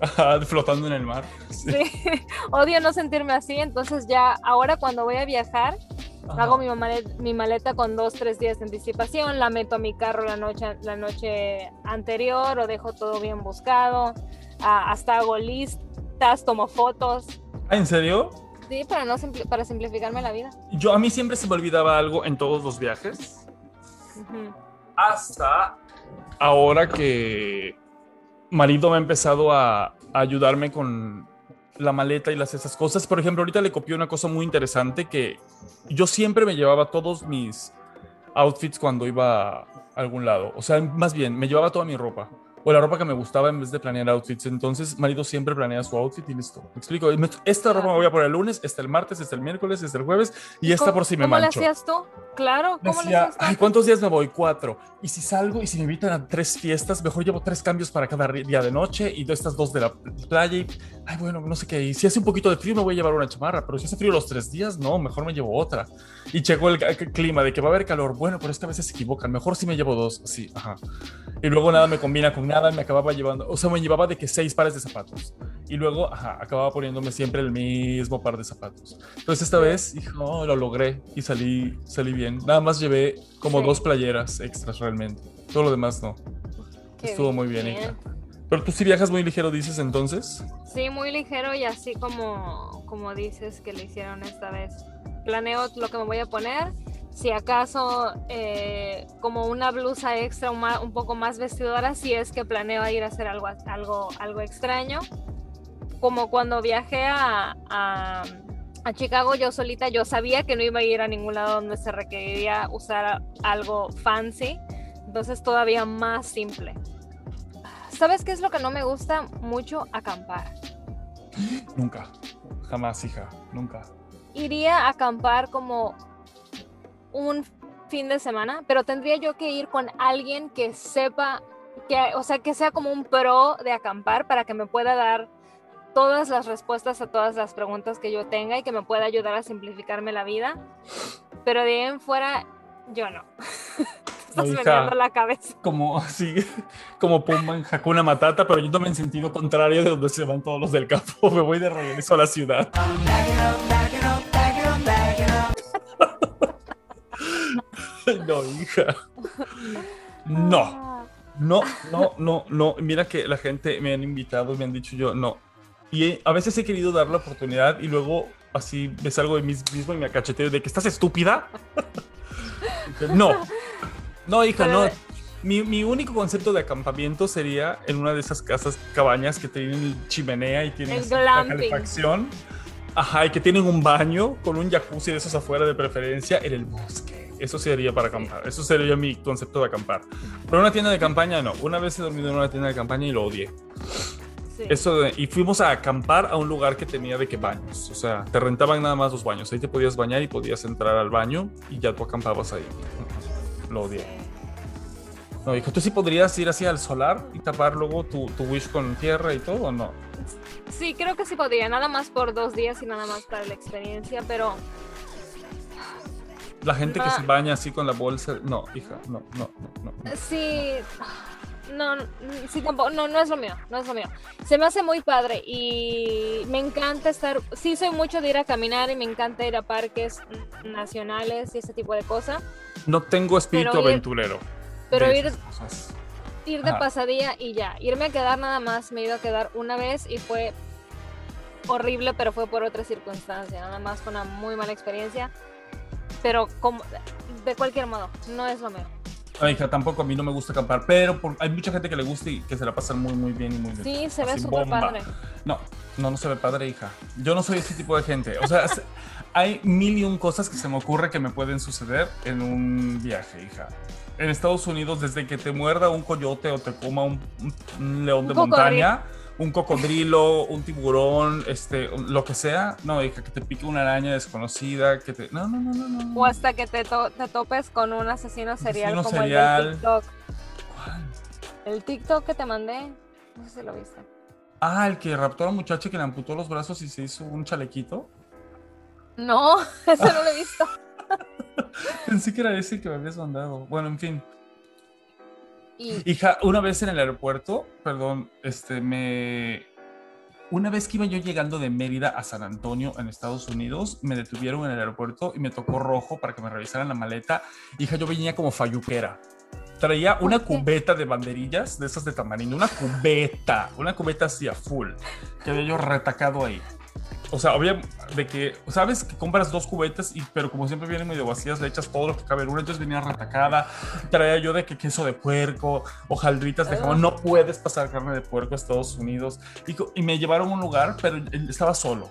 Ajá, Flotando en el mar. Sí. sí. odio no sentirme así, entonces ya ahora cuando voy a viajar, Ajá. hago mi maleta, mi maleta con dos, tres días de anticipación, la meto a mi carro la noche, la noche anterior o dejo todo bien buscado, ah, hasta hago listas, tomo fotos, Ah, ¿En serio? sí, para, no simpli- para simplificarme la vida. Yo a mí siempre se me olvidaba algo en todos los viajes. Hasta ahora que marido me ha empezado a, a ayudarme con la maleta y las esas cosas. Por ejemplo, ahorita le copié una cosa muy interesante que yo siempre me llevaba todos mis outfits cuando iba a algún lado. O sea, más bien, me llevaba toda mi ropa. O la ropa que me gustaba en vez de planear outfits. Entonces, marido siempre planea su outfit y listo. ¿Me explico? Esta ropa me voy a poner el lunes, esta el martes, esta el miércoles, esta el jueves y esta ¿Cómo- por si me ¿Cómo le mancho. hacías tú? Claro, ¿cómo le Decía, hacías tú? ay, ¿cuántos días me voy? Cuatro. Y si salgo y si me invitan a tres fiestas, mejor llevo tres cambios para cada día de noche y estas dos de la playa. Y, ay, bueno, no sé qué. Y si hace un poquito de frío, me voy a llevar una chamarra. Pero si hace frío los tres días, no, mejor me llevo otra. Y el, el clima de que va a haber calor. Bueno, pero es que a veces se equivocan. Mejor si me llevo dos. Sí, ajá. Y luego nada me combina con nada. Me acababa llevando, o sea, me llevaba de que seis pares de zapatos. Y luego, ajá, acababa poniéndome siempre el mismo par de zapatos. Entonces esta vez, hijo, lo logré y salí, salí bien. bien. Nada más llevé como Sí. dos playeras extras realmente. Todo lo demás no. Qué Estuvo muy bien, hija. Pero tú sí viajas muy ligero, dices entonces. Sí, muy ligero y así como, como dices que le hicieron esta vez. Planeo lo que me voy a poner. Si acaso eh, como una blusa extra, un, poco más vestidora, si es que planeo ir a hacer algo, algo, algo extraño. Como cuando viajé a, a, a Chicago yo solita, yo sabía que no iba a ir a ningún lado donde se requeriría usar algo fancy. Entonces todavía más simple. ¿Sabes qué es lo que no me gusta mucho? Acampar. Nunca. Jamás, hija. Nunca. iría a acampar como un fin de semana, pero tendría yo que ir con alguien que sepa, que, o sea, que sea como un pro de acampar para que me pueda dar todas las respuestas a todas las preguntas que yo tenga y que me pueda ayudar a simplificarme la vida. Pero de ahí en fuera, yo no. Estás hija. meneando la cabeza. Como así, como Pumba en Hakuna Matata, pero yo también en sentido contrario de donde se van todos los del campo. Me voy de regreso a la ciudad. No, hija. No. Ah, No, no, no, no. Mira que la gente me han invitado y me han dicho yo, no. Y a veces he querido dar la oportunidad y luego así me salgo de mí mismo y me acacheteo de que estás estúpida. no, no, hija, no. Mi, mi único concepto de acampamiento sería en una de esas casas, cabañas que tienen chimenea y tienen la calefacción. Ajá, y que tienen un baño con un jacuzzi de esos afuera de preferencia en el bosque. Eso sería para acampar. Eso sería mi concepto de acampar. Pero una tienda de campaña no. Una vez he dormido en una tienda de campaña y lo odié. sí. Eso de- y fuimos a acampar a un lugar que tenía de que baños. O sea, te rentaban nada más los baños. Ahí te podías bañar y podías entrar al baño y ya tú acampabas ahí. Lo odié. No, hijo, ¿tú sí podrías ir así al solar y tapar luego tu, tu wish con tierra y todo o no? Sí, creo que sí podría, nada más por dos días y nada más para la experiencia, pero La gente que se baña así con la bolsa. No, hija, no, no, no, no. Sí, no, sí, tampoco, no, no es lo mío, no es lo mío. Se me hace muy padre y me encanta estar, sí soy mucho de ir a caminar y me encanta ir a parques nacionales y ese tipo de cosas, No tengo espíritu Pero ir- aventurero. pero de ir, ir de Ajá. pasadía y ya, irme a quedar nada más, me he ido a quedar una vez y fue horrible, pero fue por otra circunstancia, nada más fue una muy mala experiencia, pero como, de cualquier modo, no es lo mío. No, hija, tampoco a mí no me gusta acampar, pero por- hay mucha gente que le gusta y que se la pasan muy, muy bien y muy bien. Sí, se ve súper padre. No, no, no se ve padre, hija. Yo no soy ese tipo de gente. O sea, se- hay mil y un cosas que se me ocurre que me pueden suceder en un viaje, hija. En Estados Unidos, desde que te muerda un coyote o te coma un, un- león Un de cocodrilo. Un cocodrilo, un tiburón, este, lo que sea, no, hija, que te pique una araña desconocida, que te... No, no, no, no, no. O hasta que te, to- te topes con un asesino serial Asesino como serial. el del TikTok. ¿Cuál? El TikTok que te mandé, no sé si lo viste. Ah, el que raptó a la muchacha que le amputó los brazos y se hizo un chalequito. No, eso no lo he visto. Pensé que era ese que me habías mandado. Bueno, en fin. Y Hija, una vez en el aeropuerto, perdón, este, me... Una vez que iba yo llegando de Mérida a San Antonio, en Estados Unidos, me detuvieron en el aeropuerto y me tocó rojo para que me revisaran la maleta. Hija, yo venía como falluquera. Traía una cubeta de banderillas, de esas de tamarindo, una cubeta, una cubeta así a full, que había yo retacado ahí. O sea, había de que, ¿sabes? Que compras dos cubetas, y, pero como siempre vienen medio vacías, le echas todo lo que cabe en una, entonces venía retacada. Traía yo de que queso de puerco, hojaldritas de jamón. No puedes pasar carne de puerco a Estados Unidos. Y, y me llevaron a un lugar, pero estaba solo.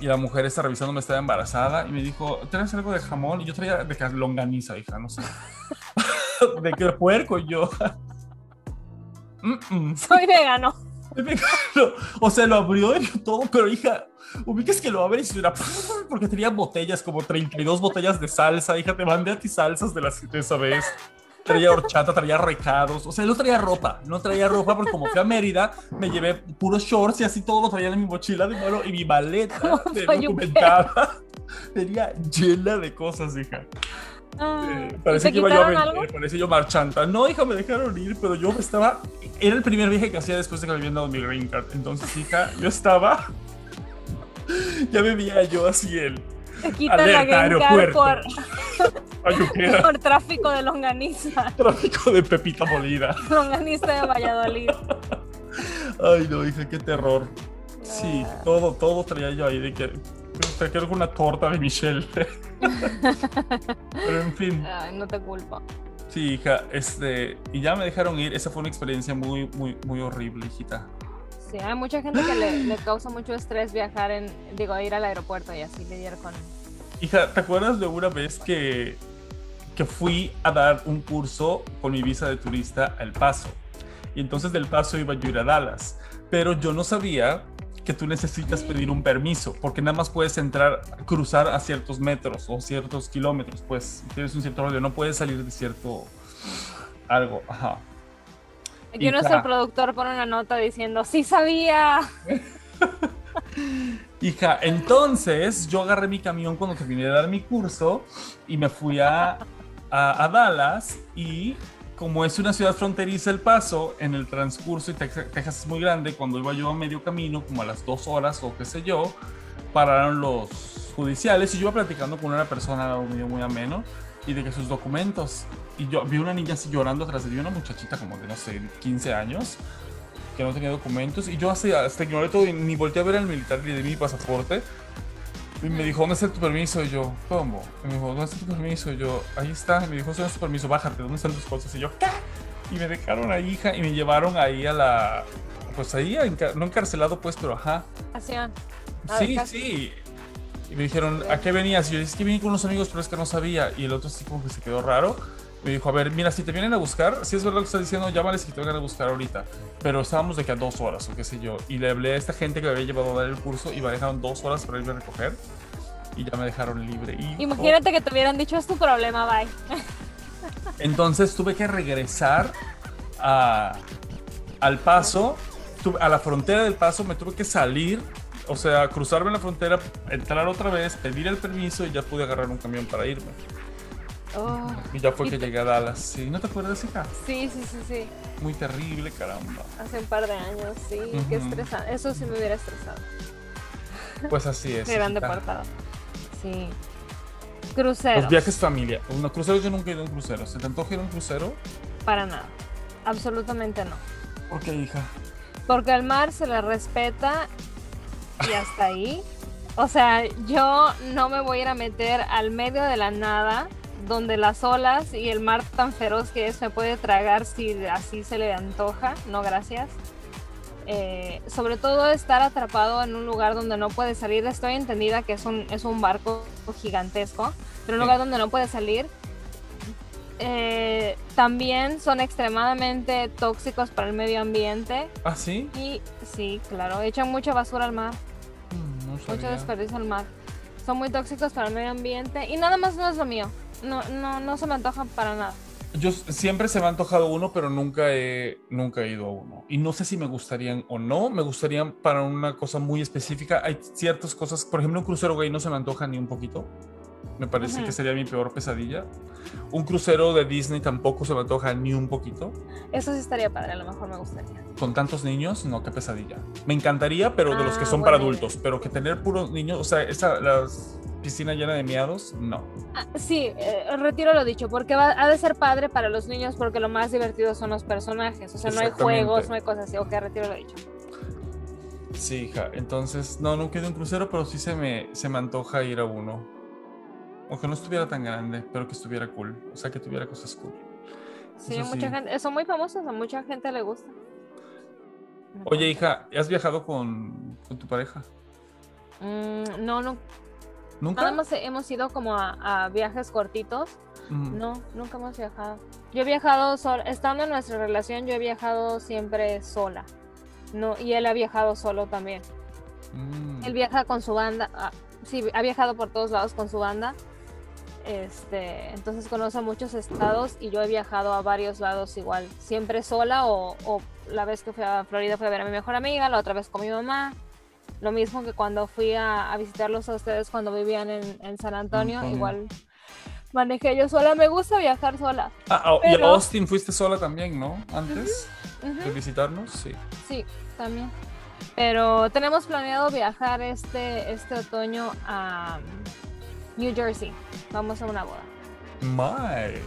Y la mujer está revisando, me estaba embarazada y me dijo, ¿tienes algo de jamón? Y yo traía de que longaniza, hija, no sé. de que puerco y yo. "Mm, mm". soy vegano. O sea, lo abrió y todo, pero hija, ubicas que lo abre y suena porque tenía botellas, como 32 botellas de salsa. Hija, te mandé a ti salsas de, las, de esa vez. Traía horchata, traía recados. O sea, no traía ropa. No traía ropa porque como fui a Mérida, me llevé puros shorts y así todo lo traía en mi mochila de mano y mi maleta de documentada. Tenía llena de cosas, hija. Ah, Eh, ¿y parece que iba yo a vender, algo? parece yo marchanta. No, hija, me dejaron ir, pero yo estaba. Era el primer viaje que hacía después de que me habían dado mi green card. Entonces, hija, yo estaba. Ya me veía yo así el. Te quitan la Game Card por. Por tráfico de longaniza. Tráfico de pepita molida. Longaniza de Valladolid. Ay, no, hija, qué terror. Sí, todo, todo traía yo ahí de que. Traía una torta de Michelle. Pero en fin. Ay, no te culpo. Sí, hija, este. Y ya me dejaron ir. Esa fue una experiencia muy, muy, muy horrible, hijita. Sí, hay mucha gente que le, le causa mucho estrés viajar en, digo, ir al aeropuerto y así lidiar con. Hija, ¿te acuerdas de una vez que, que fui a dar un curso con mi visa de turista a El Paso? Y entonces del Paso iba yo a ir a Dallas. Pero yo no sabía que tú necesitas pedir un permiso, porque nada más puedes entrar, cruzar a ciertos metros o ciertos kilómetros, pues tienes un cierto radio, no puedes salir de cierto algo, ajá. Aquí nuestro productor pone una nota diciendo, sí sabía. Hija, entonces yo agarré mi camión cuando terminé de dar mi curso y me fui a, a, a Dallas y como es una ciudad fronteriza El Paso, en el transcurso, y Texas, es muy grande, cuando iba yo a medio camino, como a las dos horas o qué sé yo, pararon los judiciales y yo iba platicando con una persona muy, muy ameno y de que sus documentos, y yo vi una niña así llorando atrás de mí, una muchachita como de, no sé, 15 años, que no tenía documentos, y yo hasta, hasta ignoré todo y ni volteé a ver al militar ni de mi pasaporte, y me dijo, ¿dónde está tu permiso? Y yo, ¿cómo? Y me dijo, ¿dónde está tu permiso? Y yo, ahí está. Y me dijo, ¿dónde está tu permiso? Bájate, ¿dónde están tus cosas? Y yo, ¿qué? Y me dejaron ahí, hija, y me llevaron ahí a la. Pues ahí, no encarcelado, pues, pero ajá. Así Sí, sí. Y me dijeron, ¿a qué venías? Y yo, es que vine con unos amigos, pero es que no sabía. Y el otro sí como que se quedó raro me dijo, a ver, mira, si te vienen a buscar, si es verdad lo que estás diciendo, llámales que te vengan a buscar ahorita. Pero estábamos de que a dos horas o qué sé yo. Y le hablé a esta gente que me había llevado a dar el curso y me dejaron dos horas para irme a recoger. Y ya me dejaron libre. Y, Imagínate que te hubieran dicho, es tu problema, bye. Entonces tuve que regresar a, al paso, a la frontera del paso, me tuve que salir o sea, cruzarme la frontera, entrar otra vez, pedir el permiso y ya pude agarrar un camión para irme. Oh. Y ya fue que llegué a Dallas. ¿Sí? ¿No te acuerdas, hija? Sí, sí, sí, sí. Muy terrible, caramba. Hace un par de años, sí. Qué estresante. Eso sí me hubiera estresado. Pues así es. Qué gran deportado. Sí. Cruceros. Los viajes familia. Unos cruceros yo nunca he ido a un crucero. ¿Se te antoja ir a un crucero? Para nada. Absolutamente no. ¿Por qué, hija? Porque al mar se le respeta y hasta ahí. O sea, yo no me voy a ir a meter al medio de la nada donde las olas y el mar tan feroz que es me puede tragar si así se le antoja, no gracias. Eh, sobre todo estar atrapado en un lugar donde no puede salir. Estoy entendida que es un, es un barco gigantesco, pero un lugar donde no puede salir. Eh, también son extremadamente tóxicos para el medio ambiente. ¿Ah, sí? Y sí, claro, echan mucha basura al mar. Mm, mucho desperdicio al mar. Son muy tóxicos para el medio ambiente y nada más no es lo mío no, no, no se me antoja para nada. Yo siempre se me ha antojado uno, pero nunca he, nunca he ido a uno. Y no sé si me gustarían o no. Me gustarían para una cosa muy específica. Hay ciertas cosas, por ejemplo, un crucero gay no se me antoja ni un poquito. Me parece que sería mi peor pesadilla. Un crucero de Disney tampoco se me antoja ni un poquito. Eso sí estaría padre, a lo mejor me gustaría. Con tantos niños, no, qué pesadilla. Me encantaría, pero de los que ah, son para adultos. Pero que tener puros niños, o sea, esa, las piscina llena de miados, no. Ah, sí, eh, retiro lo dicho, porque va, ha de ser padre para los niños porque lo más divertido son los personajes, o sea, no hay juegos, no hay cosas así, ok, retiro lo dicho. Sí, hija, entonces, no, no quedé un crucero, pero sí se me, se me antoja ir a uno. Aunque no estuviera tan grande, pero que estuviera cool, o sea, que tuviera cosas cool. Sí, mucha gente, son muy famosos, a mucha gente le gusta. Oye, hija, ¿has viajado con, con tu pareja? Mm, no, no, ¿Nunca? Nada más hemos ido como a, viajes cortitos. No, nunca hemos viajado. Yo he viajado sola, estando en nuestra relación, yo he viajado siempre sola. No, y él ha viajado solo también. Mm. Él viaja con su banda, ah, sí, ha viajado por todos lados con su banda. Este, entonces conoce muchos estados y yo he viajado a varios lados igual, siempre sola o, o la vez que fui a Florida fui a ver a mi mejor amiga, la otra vez con mi mamá. Lo mismo que cuando fui a, visitarlos a ustedes cuando vivían en, San Antonio, igual manejé yo sola. Me gusta viajar sola. Ah, oh, y a Austin fuiste sola también, ¿no? Antes de visitarnos, sí. Sí, también. Pero tenemos planeado viajar este, este otoño a New Jersey. Vamos a una boda. My.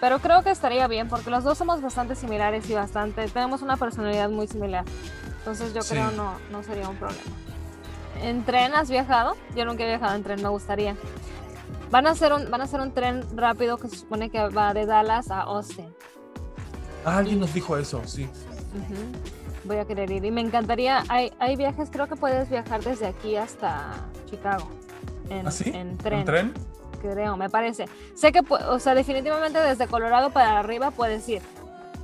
Pero creo que estaría bien porque los dos somos bastante similares y bastante, tenemos una personalidad muy similar. Entonces yo Sí. creo no, no sería un problema. ¿En tren has viajado? Yo nunca he viajado en tren, me gustaría. Van a hacer un, van a hacer un tren rápido que se supone que va de Dallas a Austin. Ah, alguien nos dijo eso, sí. Voy a querer ir y me encantaría. Hay, hay viajes, creo que puedes viajar desde aquí hasta Chicago. En, ¿Ah, sí? en tren, ¿En tren? creo, me parece. Sé que, o sea, definitivamente desde Colorado para arriba puedes ir.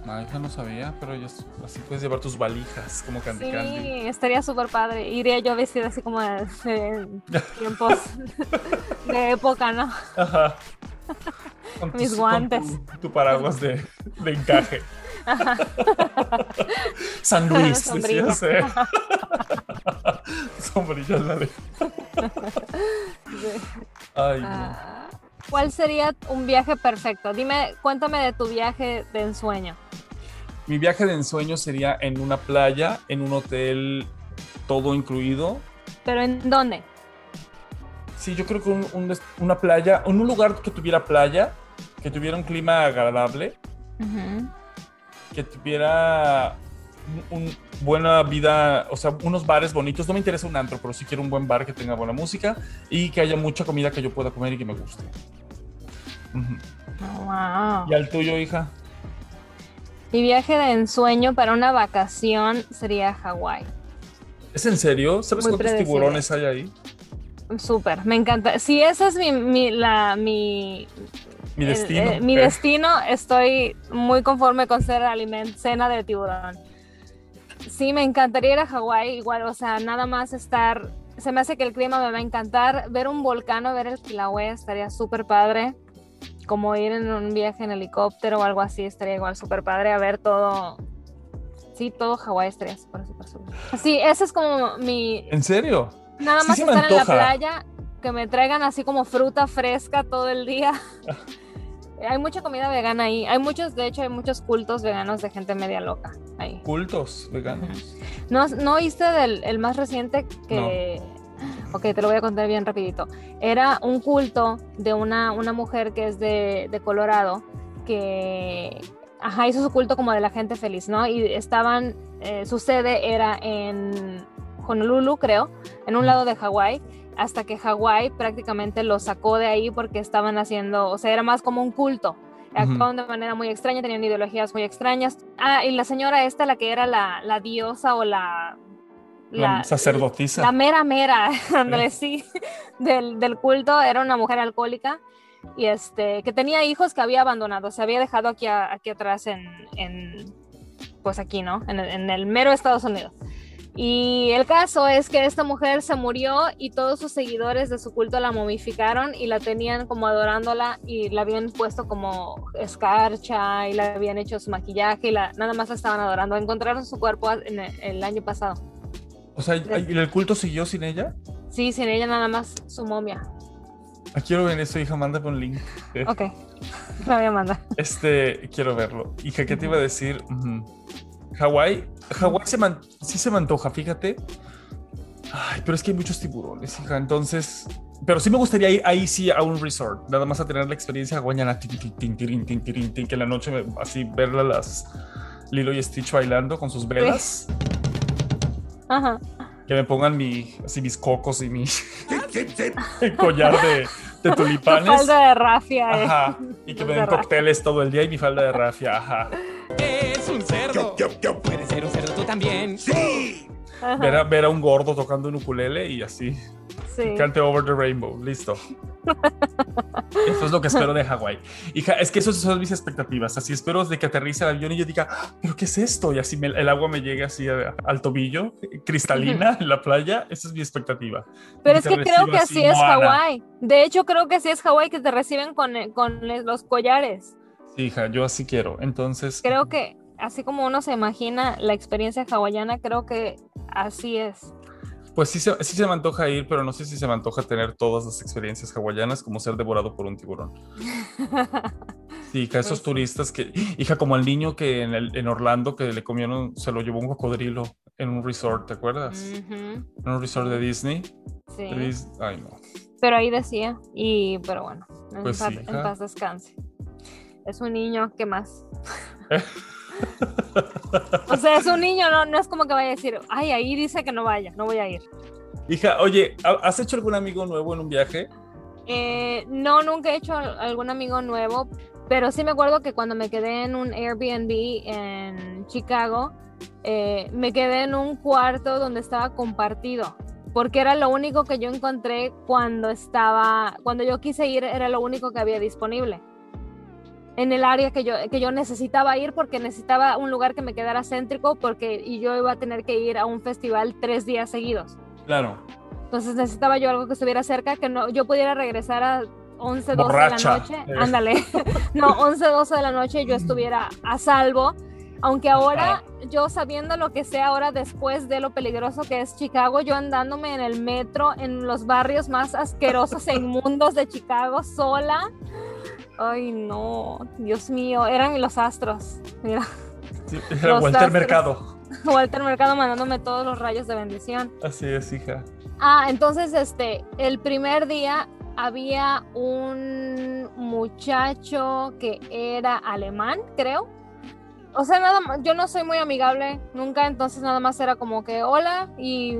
Ah, hija, no sabía, pero es- así puedes llevar tus valijas como Candy Sí, Candy. estaría súper padre. Iría yo vestida así como de, de tiempos de época, ¿no? Ajá. Con Mis tus- guantes. Con tu, tu paraguas de, de encaje. San Luis, decías, ¿eh? Sombrilla la de. Ay, no. ¿Cuál sería un viaje perfecto? Dime, cuéntame de tu viaje de ensueño. Mi viaje de ensueño sería en una playa, en un hotel todo incluido. ¿Pero en dónde? Sí, yo creo que un- una playa, en un lugar que tuviera playa, que tuviera un clima agradable, que tuviera un, un- buena vida, o sea, unos bares bonitos. No me interesa un antro, pero sí quiero un buen bar que tenga buena música y que haya mucha comida que yo pueda comer y que me guste. Wow. ¿Y al tuyo, hija? Mi viaje de ensueño para una vacación sería a Hawái. ¿Es en serio? ¿Sabes Muy cuántos predecible. tiburones hay ahí? Súper, me encanta. Si ese es mi, mi, la, mi, Mi el- destino. eh, mi destino, estoy muy conforme con ser aliment, cena de tiburón. Sí, me encantaría ir a Hawái, igual, o sea, nada más estar. Se me hace que el clima me va a encantar. Ver un volcán o ver el Kilauea estaría súper padre. Como ir en un viaje en helicóptero o algo así, estaría igual súper padre. A ver todo. Sí, todo Hawái estaría súper, súper, súper. Sí, ese es como mi, ¿En serio? Nada más estar en la playa, que me traigan así como fruta fresca todo el día. hay mucha comida vegana ahí. Hay muchos, de hecho, hay muchos cultos veganos de gente media loca ahí. Cultos veganos. ¿No, no oíste del el más reciente que... Ok, te lo voy a contar bien rapidito. Era un culto de una, una mujer que es de, de Colorado que ajá, hizo su culto como de la gente feliz, ¿no? Y estaban, eh, su sede era en Honolulu, creo, en un lado de Hawái, hasta que Hawái prácticamente lo sacó de ahí porque estaban haciendo, o sea, era más como un culto. Actuaban de manera muy extraña, tenían ideologías muy extrañas. Ah, y la señora esta, la que era la, la diosa o la... La sacerdotisa. La mera mera, ándale, sí, del, del culto, era una mujer alcohólica y este, que tenía hijos que había abandonado, se había dejado aquí, a- aquí atrás en, en, pues aquí, ¿no? En el mero Estados Unidos. Y el caso es que esta mujer se murió y todos sus seguidores de su culto la momificaron y la tenían como adorándola y la habían puesto como escarcha y le habían hecho su maquillaje y la, nada más la estaban adorando. Encontraron su cuerpo en el, el año pasado. O sea, ¿y el culto siguió sin ella? Sí, sin ella nada más su momia. Ah, quiero ver eso, hija, mándame un link. Eh, Ok, la voy a mandar. Este, quiero verlo. Hija, ¿qué te iba a decir? Ujú. Hawái, Hawái se man- sí se me antoja, fíjate. Ay, pero es que hay muchos tiburones, hija, entonces... Pero sí me gustaría ir ahí sí a un resort, nada más a tener la experiencia hawaiana, que en la noche así verla las Lilo y Stitch bailando con sus velas, Ajá. que me pongan mi, así mis cocos y mi collar de, de tulipanes. Falda de rafia. eh. Ajá. Y que me den cócteles todo el día y mi falda de rafia. Ajá. Es un cerdo. Puedes ser un cerdo tú también. Ajá, Ver a, ver a un gordo tocando un ukulele y así. sí. Cante Over the Rainbow. Listo. Eso es lo que espero de Hawái. Hija, es que esas son mis expectativas. Así espero de que aterrice el avión y yo diga, "Ah, ¿pero qué es esto? Y así me- el agua me llegue así a- al tobillo, cristalina en la playa. Esa es mi expectativa. Pero Y es que creo que así es Moana. Hawái. De hecho, creo que así es Hawái que te reciben con, eh, con los collares. Sí, hija, yo así quiero. Entonces, Creo que así como uno se imagina la experiencia hawaiana, creo que así es. Pues sí se, sí se me antoja ir, pero no sé si se me antoja tener todas las experiencias hawaianas como ser devorado por un tiburón. Sí, hija, esos Pues turistas que, hija, como el niño que en, el- en Orlando que le comieron, se lo llevó un cocodrilo en un resort, ¿te acuerdas? En un resort de Disney. sí. De Dis- Ay, no. Pero ahí decía, y pero bueno. En, Pues paz, en paz descanse. Es un niño, ¿qué más? o sea, es un niño, no, no es como que vaya a decir, ay, ahí dice que no vaya, no voy a ir. Hija, oye, ¿ha- ¿has hecho algún amigo nuevo en un viaje? Eh, no, nunca he hecho algún amigo nuevo, pero sí me acuerdo que cuando me quedé en un Airbnb en Chicago, eh, me quedé en un cuarto donde estaba compartido, porque era lo único que yo encontré cuando estaba, cuando yo quise ir, era lo único que había disponible. En el área que yo, que yo necesitaba ir porque necesitaba un lugar que me quedara céntrico porque y yo iba a tener que ir a un festival tres días seguidos. Claro. Entonces necesitaba yo algo que estuviera cerca, que no, yo pudiera regresar a 11, 12 Borracha. de la noche. Eh. Ándale. no, 11, 12 de la noche yo estuviera a salvo. Aunque ahora, yo sabiendo lo que sé ahora después de lo peligroso que es Chicago, yo andándome en el metro, en los barrios más asquerosos e inmundos de Chicago, sola. Ay, no, Dios mío, eran los astros. Mira, Sí, era Los Walter astros. Mercado. Walter Mercado mandándome todos los rayos de bendición. Así es, hija. Ah, entonces este, el primer día había un muchacho que era alemán, creo. O sea, nada más, yo no soy muy amigable nunca, entonces nada más era como que hola y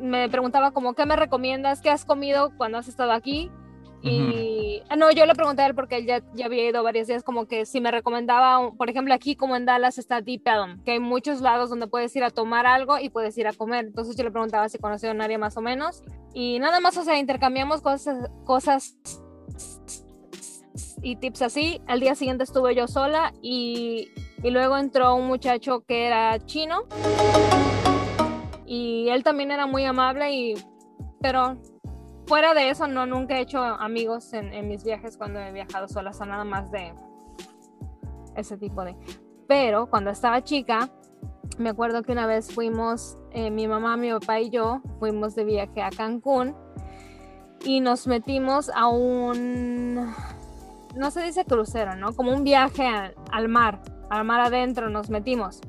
me preguntaba como qué me recomiendas, qué has comido cuando has estado aquí. Y ah, no, yo le pregunté a él porque él ya, ya había ido varios días, como que si me recomendaba, por ejemplo, aquí como en Dallas está Deep Ellum, que hay muchos lados donde puedes ir a tomar algo y puedes ir a comer. Entonces yo le preguntaba si conocía un área más o menos. Y nada más, o sea, intercambiamos cosas, cosas y tips así. Al día siguiente estuve yo sola y, y luego entró un muchacho que era chino. Y él también era muy amable y... Pero fuera de eso, no, nunca he hecho amigos en, en mis viajes cuando he viajado sola, son nada más de ese tipo de... Pero cuando estaba chica, me acuerdo que una vez fuimos, eh, mi mamá, mi papá y yo, fuimos de viaje a Cancún y nos metimos a un, no se dice crucero, ¿no? Como un viaje al, al mar, al mar adentro nos metimos.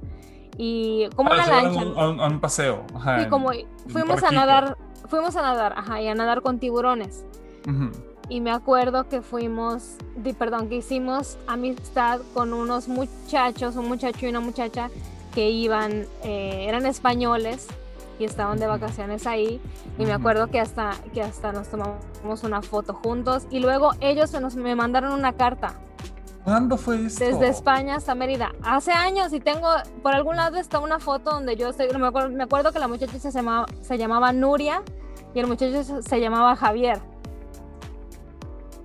Y como Ah, una van a lancha. un- A un, a un paseo. Ajá, Sí, como fuimos a nadar, fuimos a nadar, ajá, y a nadar con tiburones. Ujú. Y me acuerdo que fuimos, di- perdón, que hicimos amistad con unos muchachos, un muchacho y una muchacha que iban, eh, eran españoles y estaban de vacaciones ahí. Y me acuerdo que hasta, que hasta nos tomamos una foto juntos. Y luego ellos se nos, me mandaron una carta ¿Cuándo fue esto? desde España hasta Mérida. Hace años y tengo, por algún lado está una foto donde yo estoy, me acuerdo, me acuerdo que la muchacha se llamaba, se llamaba Nuria y el muchacho se, llamaba Javier.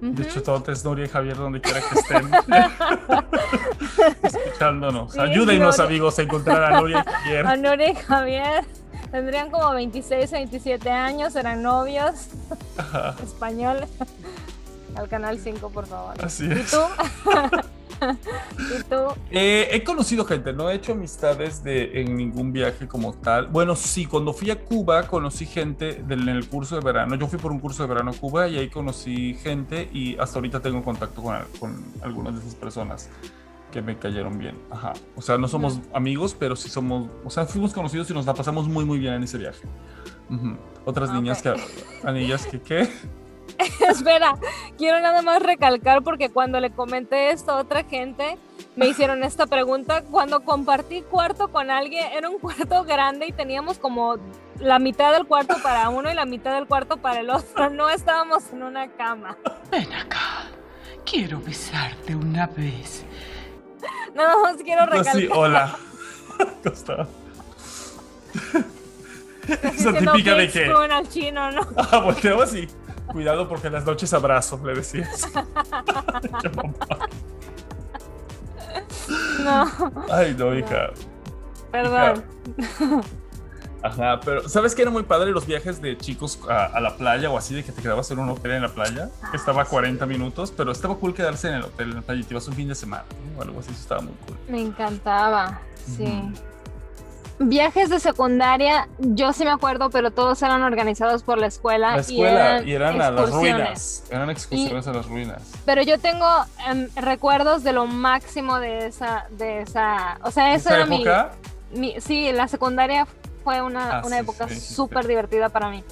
De hecho, todos Nuria y Javier, donde quiera que estén. Escuchándonos. Sí, Ayúdenos, Nuria. amigos, a encontrar a Nuria y Javier. A Nuria y Javier tendrían como 26 o 27 años, eran novios Ajá, españoles. Al canal 5, por favor. así ¿Y es. tú? ¿Y tú? Eh, he conocido gente, no he hecho amistades de, en ningún viaje como tal. Bueno, sí, cuando fui a Cuba conocí gente del, en el curso de verano. Yo fui por un curso de verano a Cuba y ahí conocí gente y hasta ahorita tengo contacto con, con algunas de esas personas que me cayeron bien. Ajá. O sea, no somos amigos, pero sí somos, o sea, fuimos conocidos y nos la pasamos muy, muy bien en ese viaje. Ujú. Otras Ah, niñas ok. que, anillas que, ¿qué? Espera, quiero nada más recalcar porque cuando le comenté esto a otra gente, me hicieron esta pregunta. Cuando compartí cuarto con alguien, era un cuarto grande y teníamos como la mitad del cuarto para uno y la mitad del cuarto para el otro. No estábamos en una cama. Ven acá. Quiero besarte una vez. Nada más quiero recalcar. Así, hola. Costaba. Esa diciendo típica de que. spoon al chino, ¿no? Ah, volteaba así. Cuidado porque en las noches abrazo, le decías. No, Ay, no, hija. perdón. Ajá, pero ¿sabes qué era muy padre los viajes de chicos a, a la playa o así, de que te quedabas en un hotel en la playa? Que estaba a 40 minutos, pero estaba cool quedarse en el hotel en la playa y te ibas un fin de semana ¿no? o algo así, eso estaba muy cool. Me encantaba, sí. Viajes de secundaria, yo sí me acuerdo, pero todos eran organizados por la escuela. La escuela y eran, a las ruinas. Eran excursiones a las ruinas. Pero yo tengo em, recuerdos de lo máximo de esa, de esa, o sea, eso ¿Esa era mi, época? mi- sí, la secundaria fue una, Ah, una sí, época sí, sí, sí. súper divertida para mí.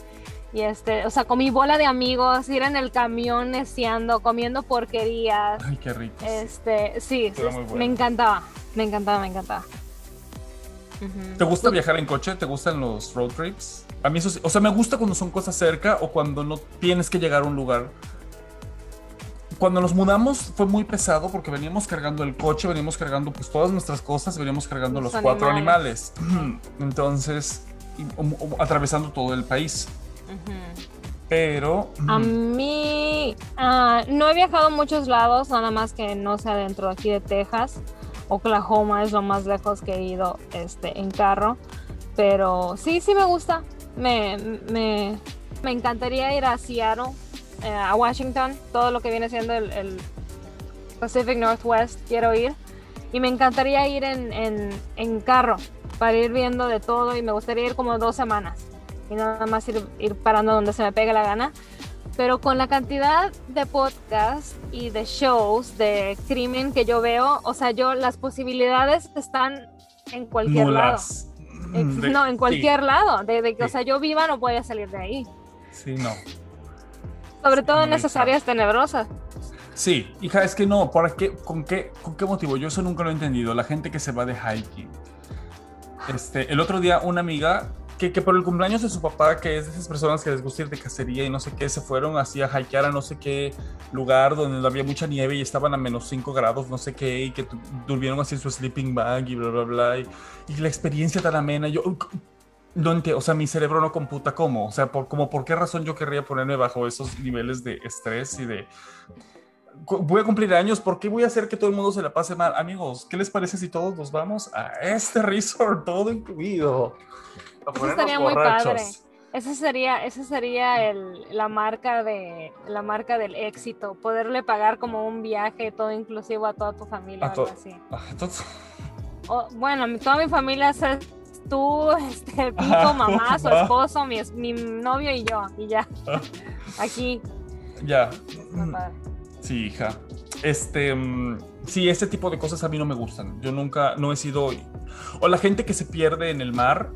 Y este, o sea, con mi bola de amigos, ir en el camión neciando, comiendo porquerías. Ay, qué rico. sí. Este, sí, Era muy bueno. me encantaba, me encantaba, ¿Te gusta viajar en coche? ¿Te gustan los road trips? A mí eso sí. O sea, me gusta cuando son cosas cerca o cuando no tienes que llegar a un lugar. Cuando nos mudamos fue muy pesado porque veníamos cargando el coche, veníamos cargando pues todas nuestras cosas, veníamos cargando los, Los cuatro animales. Entonces, y- um, um, atravesando todo el país. Pero A mí ah, no he viajado a muchos lados, nada más que no sea dentro de aquí de Texas. Oklahoma es lo más lejos que he ido este, en carro. Pero sí, sí me gusta. Me, me, me encantaría ir a Seattle, eh, a Washington, todo lo que viene siendo el, Pacific Northwest, quiero ir. Y me encantaría ir en, en, en carro para ir viendo de todo y me gustaría ir como dos semanas y nada más ir, ir parando donde se me pegue la gana. Pero con la cantidad de podcasts y de shows de crimen que yo veo, o sea, yo las posibilidades están en cualquier lado. Ex- De- no, en sí, cualquier lado. De, de que, o sea, yo viva no voy a salir de ahí. Sí, no. Sobre todo en esas áreas tenebrosas. Sí, hija, es que no, ¿para qué, con, qué, ¿con qué motivo? Yo eso nunca lo he entendido. La gente que se va de hiking. Este, el otro día una amiga que, por el cumpleaños de su papá, que es de esas personas que les gusta ir de cacería y no sé qué, se fueron así a hikear a no sé qué lugar donde había mucha nieve y estaban a menos 5 grados, no sé qué, y que durmieron así en su sleeping bag y bla, bla, bla. Y, la experiencia tan amena, yo... No entiendo, o sea, mi cerebro no computa cómo, o sea, por, como por qué razón yo querría ponerme bajo esos niveles de estrés y de, voy a cumplir años, ¿por qué voy a hacer que todo el mundo se la pase mal? Amigos, ¿qué les parece si todos nos vamos a este resort, todo incluido? A Eso estaría muy padre. Esa sería, esa sería el- la marca de la marca del éxito, poderle pagar como un viaje todo inclusivo a toda tu familia A to- así. Ah, O, bueno, toda mi familia es tú, este, Pico, Ajá, mamá, su va. esposo, mi, mi novio y yo, y ya. Aquí. ya. padre. Sí, hija. Este, mm, sí, ese tipo de cosas a mí no me gustan. Yo nunca, no he sido... O la gente que se pierde en el mar,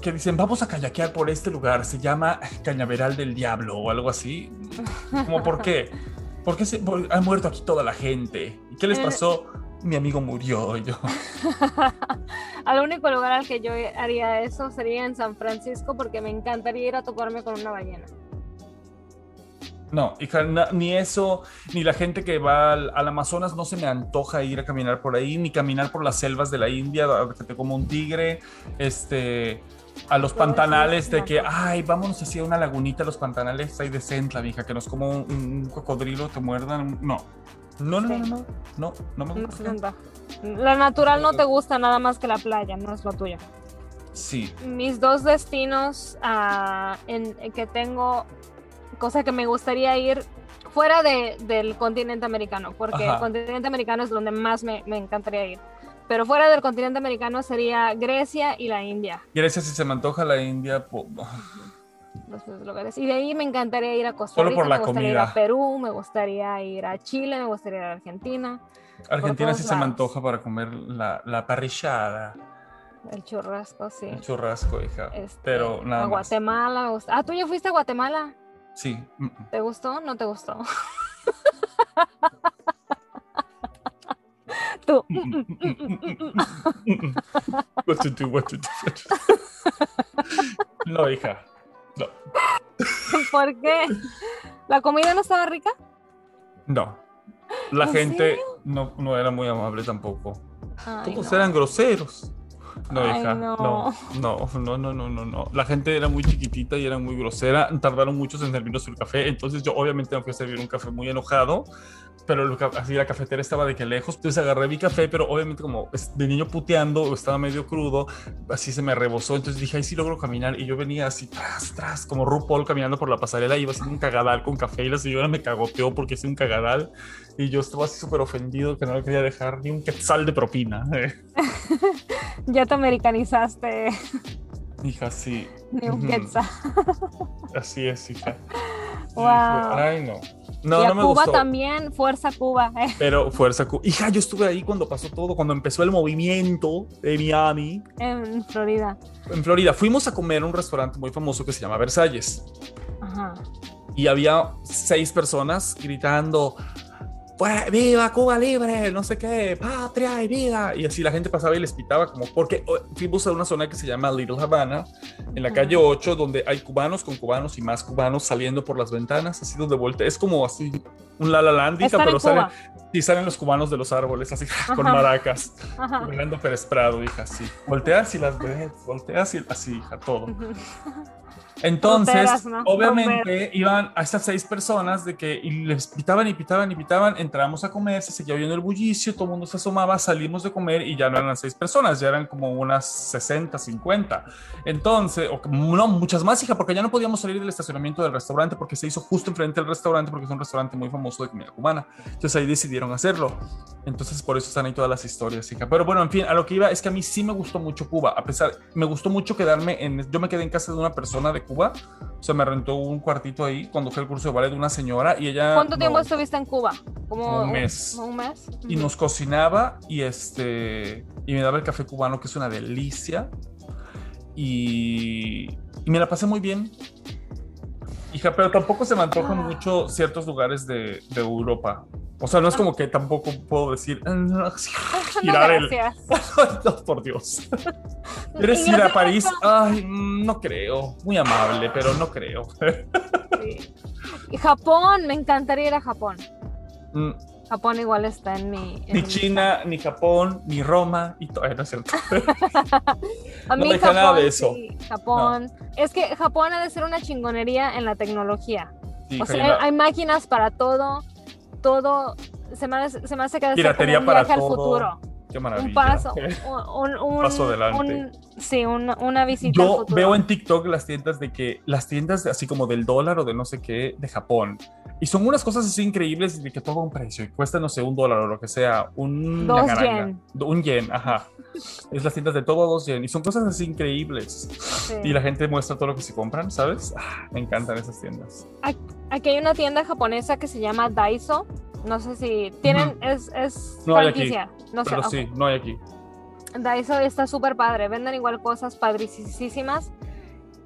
que dicen, vamos a kayakear por este lugar, se llama Cañaveral del Diablo o algo así. Como, ¿por qué? ¿Por qué se, por- ha muerto aquí toda la gente? ¿Y qué les Eh. pasó? Mi amigo murió. Yo, Al único lugar al que yo haría eso sería en San Francisco porque me encantaría ir a toparme con una ballena. no, hija, ni eso, ni la gente que va al, al Amazonas, no se me antoja ir a caminar por ahí, ni caminar por las selvas de la India, que te como un tigre, este, a los pantanales de que, ay, vámonos hacia una lagunita, los pantanales ahí de Centla, hija, que nos como un, un cocodrilo, te muerdan, no. No, no, Sí. no, no, no, no me gusta. Lo natural no te gusta nada más que la playa, no es lo tuyo. Sí, Mis dos destinos ah, en, en que tengo, cosa que me gustaría ir fuera de- del continente americano, porque Ajá. el continente americano es donde más me, me encantaría ir. Pero fuera del continente americano sería Grecia y la India, gracias si se me antoja la India, po- los dos lugares. Y de ahí me encantaría ir a Costa Solo Rica, por la me gustaría ir comida. a Perú, me gustaría ir a Chile, me gustaría ir a Argentina, Argentina sí se me antoja para comer la, la parrillada, el churrasco, sí. el churrasco, hija, Este, pero nada a más. Guatemala me gusta. Ah, tú ya fuiste a Guatemala. Sí. mm, mm. ¿Te gustó? ¿No te gustó? Tú. What to do, what to do, what to do. No, hija. No. ¿Por qué? ¿La comida no estaba rica? No. La ¿En gente no, no era muy amable tampoco. Ay, Todos no. eran groseros. No, hija. no. No. no, no, no, no, no, no. La gente era muy chiquitita y era muy grosera. Tardaron muchos en servirnos el café. Entonces yo obviamente me fui a servir un café muy enojado. Pero que- así la cafetera estaba de que lejos. Entonces agarré mi café, pero obviamente como de niño puteando, estaba medio crudo, así se me rebosó. Entonces dije, ay, sí logro caminar. Y yo venía así, tras, tras, como RuPaul caminando por la pasarela. Iba haciendo un cagadal con café y la señora me cagoteó porque hice un cagadal. Y yo estaba así súper ofendido que no le quería dejar ni un quetzal de propina. Ya te americanizaste. Hija, sí. Ni un Ujú. quetzal. Así es, hija. Wow. Ay, no. No, y a no me Cuba gustó. también, fuerza Cuba. eh, Pero fuerza. Cu- Hija, yo estuve ahí cuando pasó todo, cuando empezó el movimiento de Miami, en Florida. en Florida. Fuimos a comer a un restaurante muy famoso que se llama Versalles. Ajá. y había seis personas gritando, "Fue- ¡Viva Cuba libre! No sé qué, patria y vida. Y así la gente pasaba y les pitaba como, porque oh, fuimos a una zona que se llama Little Havana, en la calle 8, donde hay cubanos con cubanos y más cubanos saliendo por las ventanas, así donde voltea. Es como así un La La Landita, pero salen, los cubanos de los árboles, así con maracas. Bailando Pérez Prado, hija, así. Volteas y las ves, volteas y así, hija, todo. Entonces, ¿no? obviamente, iban a estas seis personas de que y les pitaban y pitaban y pitaban, entramos a comer, se seguía oyendo el bullicio, todo el mundo se asomaba, salimos de comer y ya no eran las seis personas, ya eran como unas 60, 50. Entonces, o no, muchas más, hija, porque ya no podíamos salir del estacionamiento del restaurante porque se hizo justo enfrente del restaurante porque es un restaurante muy famoso de comida cubana. Entonces ahí decidieron hacerlo. Entonces por eso están ahí todas las historias, hija. Pero bueno, en fin, a lo que iba es que a mí sí me gustó mucho Cuba, a pesar, me gustó mucho quedarme en, yo me quedé en casa de una persona de Cuba, o sea, me rentó un cuartito ahí cuando fue el curso de ballet de una señora y ella... ¿Cuánto tiempo no- estuviste en Cuba? Como Un mes. ¿Un mes? y nos cocinaba y este y me daba el café cubano que es una delicia y, y me la pasé muy bien hija pero tampoco se me antojan mucho ciertos lugares de, de Europa o sea no es como que tampoco puedo decir "Ah, no, No, girar el. No, por Dios ¿Quieres ir a París? Ay, mm, no creo. Muy amable, pero no creo. Sí. Japón, me encantaría ir a Japón. Mm, Japón igual está en mi... en Ni mi China, ni Japón, ni Roma, y todo. No es cierto. A No mí deja Japón, nada de eso. sí, Japón. Es que Japón ha de ser una chingonería en la tecnología. Sí, O sea, hay máquinas para todo, todo. Se me, hace- se me hace que Piratería para viaje al todo. futuro. Qué maravilla. Un paso, un, un- Paso adelante. un- sí, una, una visita Yo futuro. veo en TikTok las tiendas de que, las tiendas así como del dólar o de no sé qué, de Japón. Y son unas cosas así increíbles de que todo un precio y cuesta, no sé, un dólar o lo que sea, un Dos yen. Un yen, ajá. Es las tiendas de todo a dos yen. Y son cosas así increíbles. Sí. Y la gente muestra todo lo que se compran, ¿sabes? Ah, me encantan esas tiendas. Aquí hay una tienda japonesa que se llama Daiso. No sé si tienen, es, es No hay aquí, franquicia. No sé, Pero ok. sí, no hay aquí. Daiso está súper padre. Venden igual cosas padricísimas.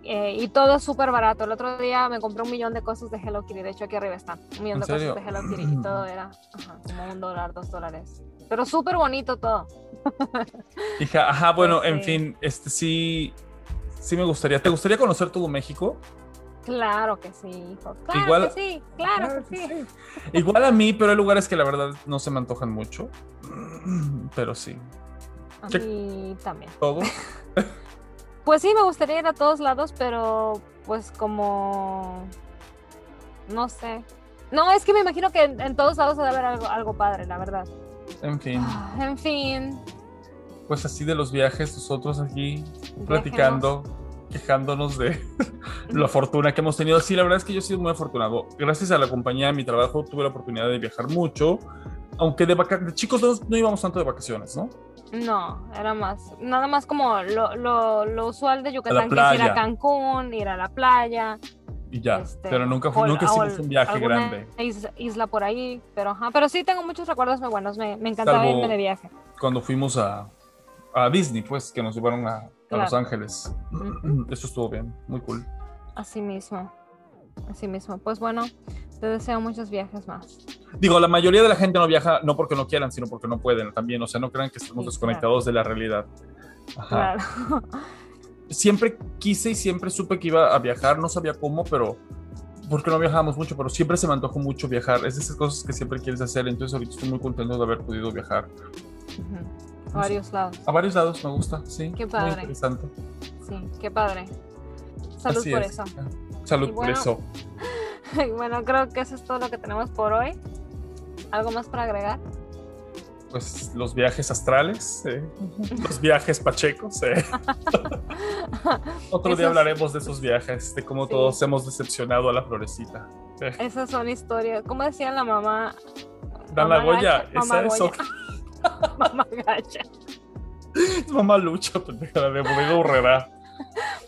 eh, y todo es súper barato. El otro día me compré un millón de cosas de Hello Kitty. De hecho, aquí arriba están. Un millón ¿En de serio? cosas de Hello Kitty. Y todo era ajá, como un dólar, dos dólares. Pero súper bonito todo. Hija, ajá, bueno, en fin, este sí, sí me gustaría. ¿Te gustaría conocer todo México? Claro que sí, hijo. Claro Igual- que sí, claro, que sí. Igual a mí, pero hay lugares que la verdad no se me antojan mucho. Pero sí, A mí también. todo. Pues sí, me gustaría ir a todos lados, pero pues como... No sé. No, es que me imagino que en, en todos lados debe haber algo, algo padre, la verdad. En fin, Ah, En fin. pues así de los viajes, nosotros aquí viajemos. platicando, quejándonos de la fortuna que hemos tenido. Sí, la verdad es que yo he sido muy afortunado. Gracias a la compañía de mi trabajo tuve la oportunidad de viajar mucho. Aunque de, de chicos no, no íbamos tanto de vacaciones, ¿no? No, era más, nada más como lo, lo, lo usual de Yucatán, que es ir a. Cancún, ir a la playa. Y ya. este, pero nunca, o- nunca o hicimos un viaje grande. is- Isla por ahí, pero ajá, pero sí tengo muchos recuerdos muy buenos, me, me encantaba Salvo- irme de viaje. Cuando fuimos a, a Disney, pues, que nos llevaron a, a Claro. Los Ángeles. Ujú. Eso estuvo bien, muy cool. Así mismo, así mismo. Pues bueno, te deseo muchos viajes más. Digo, la mayoría de la gente no viaja no porque no quieran, sino porque no pueden también. O sea, no crean que estamos Sí, desconectados de la realidad. Ajá. Claro. Siempre quise y siempre supe que iba a viajar, no sabía cómo, pero porque no viajábamos mucho, pero siempre se me antojó mucho viajar. Es de esas cosas que siempre quieres hacer. Entonces, ahorita estoy muy contento de haber podido viajar Ujú. A varios lados. a varios lados. Me gusta, sí. Qué Muy padre. interesante. Sí, qué padre. Salud Así por es. eso. Salud por eso. Y bueno, creo que eso es todo lo que tenemos por hoy. ¿Algo más para agregar? Pues los viajes astrales, eh, los viajes pachecos. eh. Otro día hablaremos de esos viajes, de cómo Sí. todos hemos decepcionado a la florecita. Eh, Esas son historias. ¿Cómo decía la mamá? Dan la Goya, esa es otra- Mamá gacha. es mamá lucha, pendeja, de Bodega Urrera.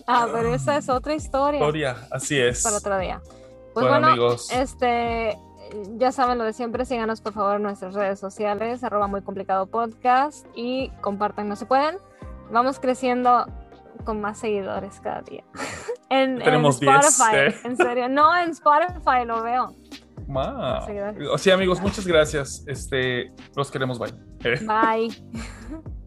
Ah, pero esa es otra historia. Historia, así es. Para otro día. Pues Bueno, bueno, amigos. este, ya saben lo de siempre, síganos por favor en nuestras redes sociales, arroba muy complicado podcast y compartan no se pueden. Vamos creciendo con más seguidores cada día. En, Tenemos en 10, Spotify, ¿eh? en serio. No, en Spotify lo veo. Wow. Sí, amigos, muchas gracias. Este, los queremos, bye. Bye.